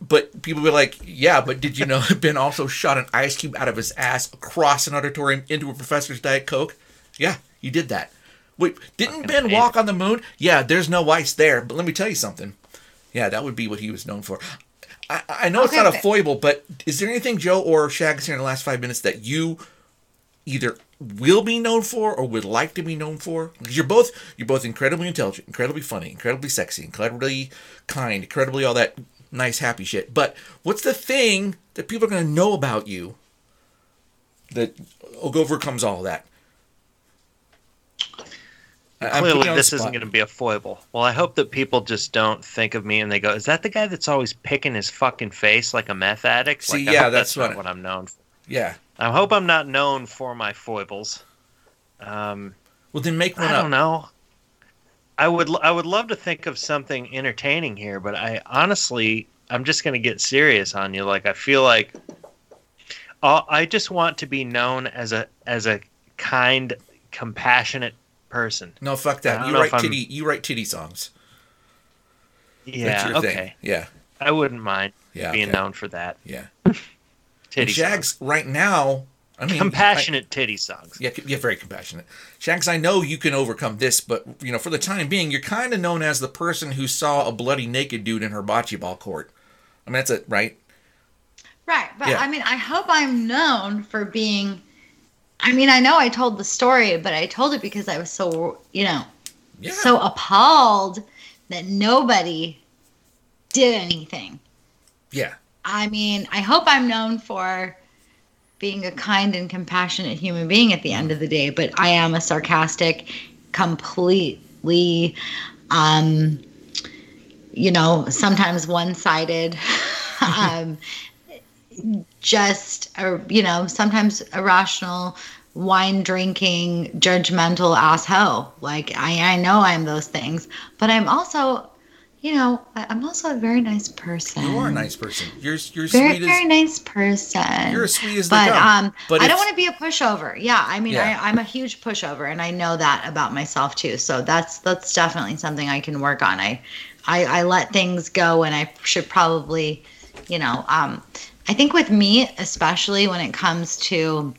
But people be like, yeah, but did you know Ben also shot an ice cube out of his ass across an auditorium into a professor's diet coke? Yeah, you did that. Wait, didn't Ben walk on the moon? Yeah, there's no ice there. But let me tell you something. Yeah, that would be what he was known for. I, I know it's not a foible, but is there anything Joe or Shag has here in the last five minutes that you either will be known for or would like to be known for? Because you're both you're both incredibly intelligent, incredibly funny, incredibly sexy, incredibly kind, incredibly all that nice happy shit. But what's the thing that people are going to know about you that overcomes all that? I- I'm putting Clearly, you on the this isn't going to be a foible. Well, I hope that people just don't think of me and they go, "Is that the guy that's always picking his fucking face like a meth addict?" See, I yeah, that's not what- what I'm known for. Yeah. I hope I'm not known for my foibles. Um, Well, then make one I up. I don't know. I would I would love to think of something entertaining here, but I honestly I'm just going to get serious on you. Like I feel like uh, I just want to be known as a as a kind, compassionate person. No, fuck that. You write if I'm- titty. You write titty songs. Yeah, okay. thing. Yeah, I wouldn't mind yeah. being okay. known for that. Yeah. Titty Shags songs. right now. I mean, Compassionate titty songs. Yeah, yeah, very compassionate. Shags, I know you can overcome this, but you know, for the time being, you're kind of known as the person who saw a bloody naked dude in her bocce ball court. I mean, that's it, right? Right, but Yeah. I mean, I hope I'm known for being. I mean, I know I told the story, but I told it because I was so, you know, Yeah. so appalled that nobody did anything. yeah. I mean, I hope I'm known for being a kind and compassionate human being at the end of the day, but I am a sarcastic, completely, um, you know, sometimes one sided, um, just, a, you know, sometimes irrational, wine drinking, judgmental asshole. Like, I, I know I'm those things, but I'm also. You know, I- I'm also a very nice person. You are a nice person. You're you're Very, sweet very as nice person. you're as sweet as but um, But I don't want to be a pushover. Yeah, I mean, Yeah. I, I'm a huge pushover, and I know that about myself too. So that's that's definitely something I can work on. I, I, I let things go, and I should probably, you know, um, I think with me, especially when it comes to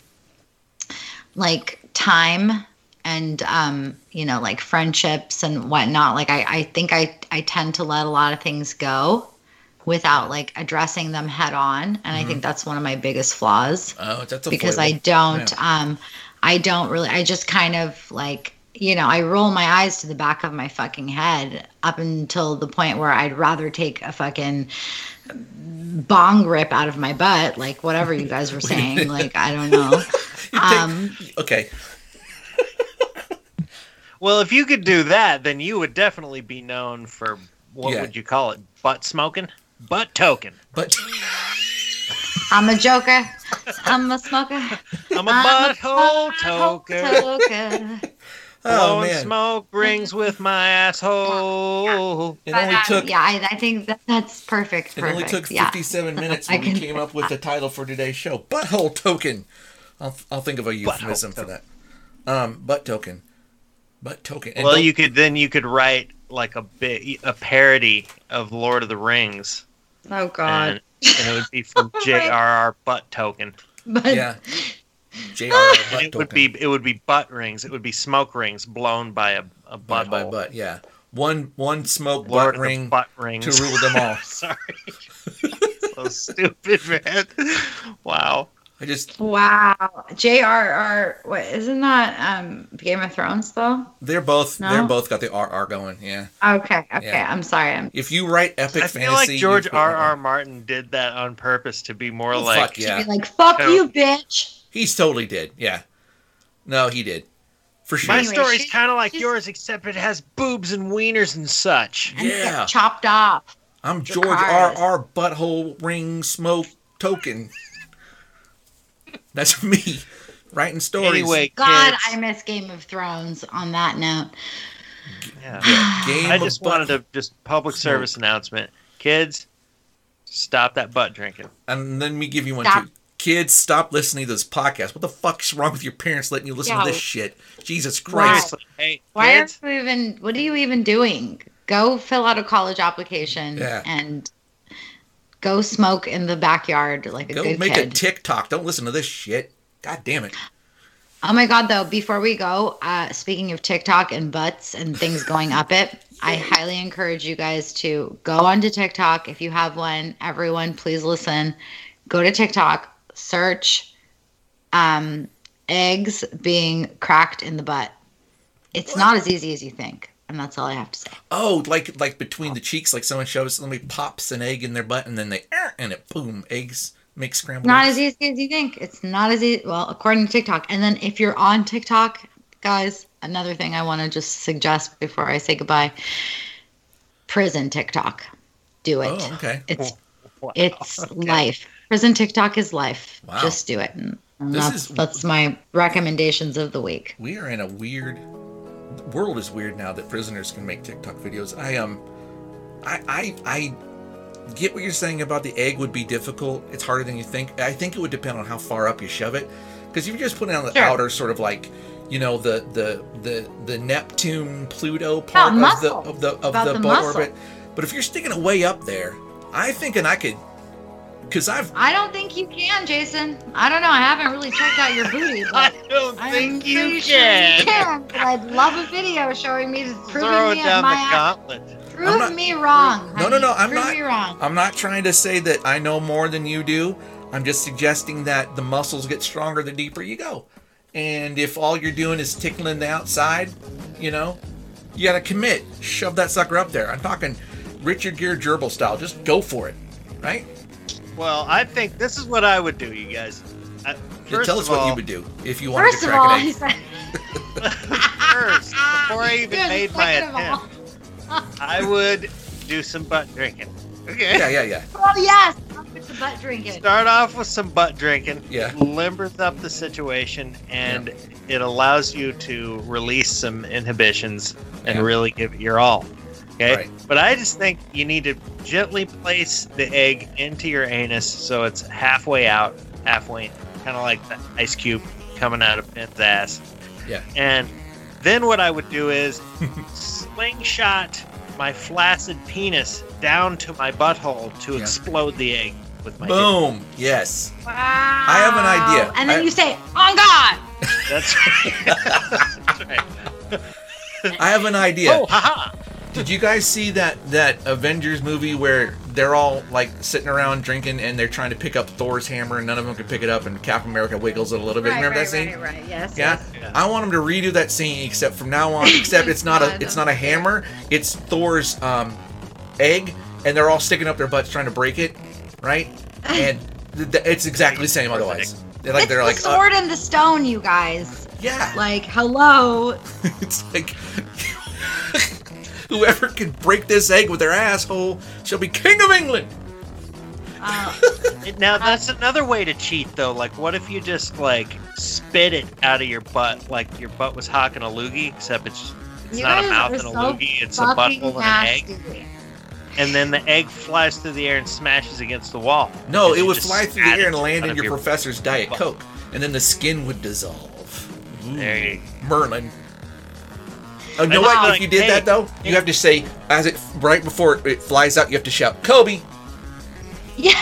like time and um, you know, like friendships and whatnot. Like I, I think I, I tend to let a lot of things go without like addressing them head on, and I Mm-hmm. think that's one of my biggest flaws oh, that's a because I don't Yeah. um I don't really I just kind of like you know, I roll my eyes to the back of my fucking head up until the point where I'd rather take a fucking bong rip out of my butt, like whatever you guys were saying. like, I don't know. Take- Um, okay. Well, if you could do that, then you would definitely be known for what Yeah. would you call it? Butt smoking? Butt token. But I'm a joker. I'm a smoker. I'm a I'm butthole token. toker. oh Blowing man, smoke rings with my asshole. it But, only um, took yeah, I, I think that, that's perfect. it perfect. only took yeah. 57 minutes I when we came up with the title for today's show. Butthole token. I'll I'll think of a euphemism for that. Um, butt token. Butt token. And well, you could then you could write like a bit a parody of Lord of the Rings, Oh God. and, and it would be from oh, J.R.R. Butt Token. But yeah. Jr. And butt it would be it would be butt rings. It would be smoke rings blown by a, a butt butthole. by butt. Yeah. One one smoke Lord butt ring butt rings. to rule them all. Sorry. so stupid, man. Wow. I just Wow, J.R.R. What isn't that um Game of Thrones though? they're both No? they're both got the RR going. Yeah. Okay, okay. Yeah. I'm sorry. I'm If you write epic Fantasy. I fantasy, feel like George put- R. R. Martin did that on purpose to be more Oh, like fuck yeah. be like, fuck you, bitch. He's totally did. Yeah. No, he did. For sure. my Anyway, story's kind of like she's- yours, except it has boobs and wieners and such. Yeah. get chopped off. I'm George Dracarys. R. R. Butthole Ring Smoke Token. That's me writing stories. Anyway, God, kids, I miss Game of Thrones. On that note, yeah. Game I just butt- wanted to just public Smoke. service announcement, kids. Stop that butt drinking. And then me give you one Stop. too. Kids, stop listening to this podcast. What the fuck's wrong with your parents letting you listen Yeah. to this shit? Jesus Christ. Seriously, hey, why are you even? What are you even doing? Go fill out a college application Yeah. and go smoke in the backyard like a Go good make kid. a TikTok. Don't listen to this shit. God damn it. Oh my God, though, before we go, uh, speaking of TikTok and butts and things going up it, I highly encourage you guys to go onto TikTok. If you have one, everyone, please listen. Go to TikTok, search um, eggs being cracked in the butt. It's not as easy as you think. And that's all I have to say. Oh, like like between the cheeks, like someone shows somebody pops an egg in their butt and then they "Er," and it boom, eggs make scrambled. Not eggs. as easy as you think. It's not as easy. Well, according to TikTok. And then if you're on TikTok, guys, another thing I want to just suggest before I say goodbye prison TikTok. Do it. Oh, okay. It's Wow, it's okay. life. Prison TikTok is life. Wow. Just do it. And and This that's is- that's my recommendations of the week. We are in a weird the world is weird now that prisoners can make TikTok videos. I um I I I get what you're saying about the egg would be difficult. It's harder than you think. I think it would depend on how far up you shove it. Because if you just put it on the Sure. outer sort of like you know the the the the Neptune Pluto part of the of the of About the, the orbit. But if you're sticking it way up there, I thinking I could, because I've I don't think you can, Jason. I don't know. I haven't really checked out your booty, I don't I'm think you pretty sure can. you can. But I'd love a video showing me proving Throw it me down my the gauntlet. prove not- me wrong. No, no, no. I'm prove not- me wrong. I'm not trying to say that I know more than you do. I'm just suggesting that the muscles get stronger the deeper you go. And if all you're doing is tickling the outside, you know, you gotta commit. Shove that sucker up there. I'm talking Richard Gere gerbil style. Just go for it, right? Well, I think this is what I would do, you guys. I, Yeah, first tell us all, what you would do if you wanted First to of crack all, an he egg. said. first, before I even Good, made my second of all- attempt, I would do some butt drinking. Okay. Yeah, yeah, yeah. Oh yes, I'm with the butt drinking. Start off with some butt drinking. Yeah. Limbers up the situation, and it allows you to release some inhibitions and Yeah. really give it your all. Okay. Right. But I just think you need to gently place the egg into your anus so it's halfway out, halfway, kind of like the ice cube coming out of Ben's ass. Yeah. And then what I would do is slingshot my flaccid penis down to my butthole to Yeah. explode the egg with my dick. Boom. Yes. Wow. I have an idea. And then I- you say, "On God." That's right. That's right. I have an idea. Oh, haha. Did you guys see that that Avengers movie where they're all like sitting around drinking and they're trying to pick up Thor's hammer and none of them can pick it up and Captain America wiggles it a little bit? Remember that scene? Right, right, yes. Yeah. yes. Yeah. I want them to redo that scene except from now on except it's not a it's not a hammer, it's Thor's um egg and they're all sticking up their butts trying to break it, right? And th- th- it's exactly the same otherwise. They're like it's they're the like uh, sword and the stone, you guys. yeah. Like, hello. it's like whoever can break this egg with their asshole shall be king of England. Uh, Now that's another way to cheat, though. Like, what if you just like spit it out of your butt, like your butt was hocking a loogie, except it's it's you not a mouth are and a so loogie, it's a fucking butthole and an egg, and then the egg flies through the air and smashes against the wall. No, it would fly through the air and land in of your professor's Diet. Coke, and then the skin would dissolve. Ooh, There you Merlin. Oh, you know what? feel if you did hey, that though, you have to say as it right before it, it flies out, you have to shout, "Kobe!" Yeah.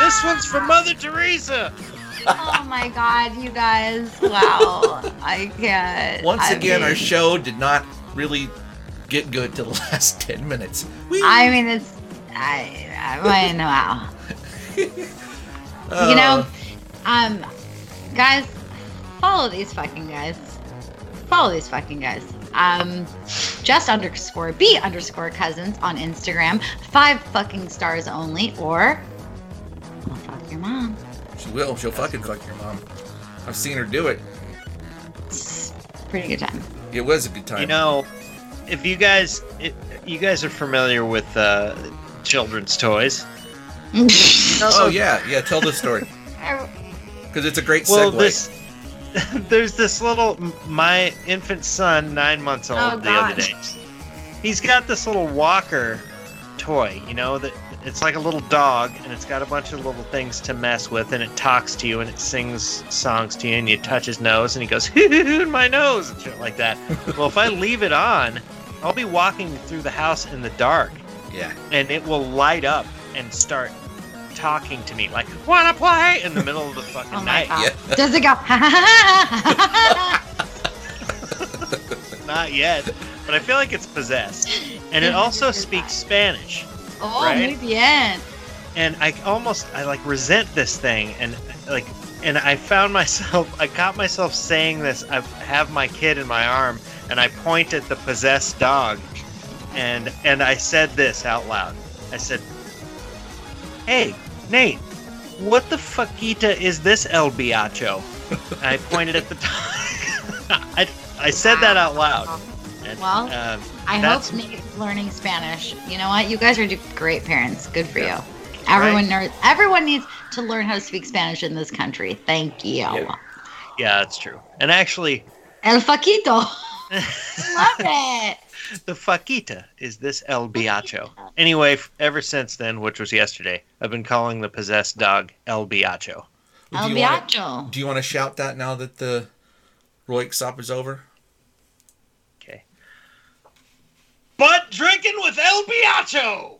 This one's for Mother Teresa. oh my god, you guys. Wow. I can't. Once I again, our show did not really get good to the last ten minutes. Whee! I mean, it's. I. I mean, wow. Uh, you know, um, guys, follow these fucking guys. Follow these fucking guys. Um, just underscore b underscore cousins on Instagram. Five fucking stars only, or I'll fuck your mom. she will. She'll fucking fuck your mom. I've seen her do it. It's a pretty good time. It was a good time. You know, if you guys, it, you guys are familiar with uh, children's toys. oh yeah, yeah. Tell the story because it's a great Well, segue. this there's this little my infant son, nine months oh, old, Oh, the other God. day. He's got this little walker toy, you know, that it's like a little dog, and it's got a bunch of little things to mess with, and it talks to you, and it sings songs to you, and you touch his nose, and he goes, "In my nose," and shit like that. well, if I leave it on, I'll be walking through the house in the dark, yeah. and it will light up and start talking to me like wanna play in the middle of the fucking Oh night. Yeah. Does it go? not yet but i feel like it's possessed and it also speaks spanish oh, Right? muy bien. and i almost i like resent this thing and like and i found myself i caught myself saying this i have my kid in my arm and i point at the possessed dog and and i said this out loud i said hey nate what the fuckita is this el biacho and i pointed at the I, I said that out loud and, Well, um, I hope Nate learning Spanish. You know what? You guys are great parents. Good for you. Everyone ner- everyone needs to learn how to speak Spanish in this country. Thank you. Yeah. yeah that's true and actually El Faquito. Love it. The faquita is this El Biacho. Anyway, ever since then, which was yesterday, I've been calling the possessed dog El Biacho. Do El you wanna- Biacho. Do you want to shout that now that the Roy, stop is over. Okay. But drinking with El Biacho.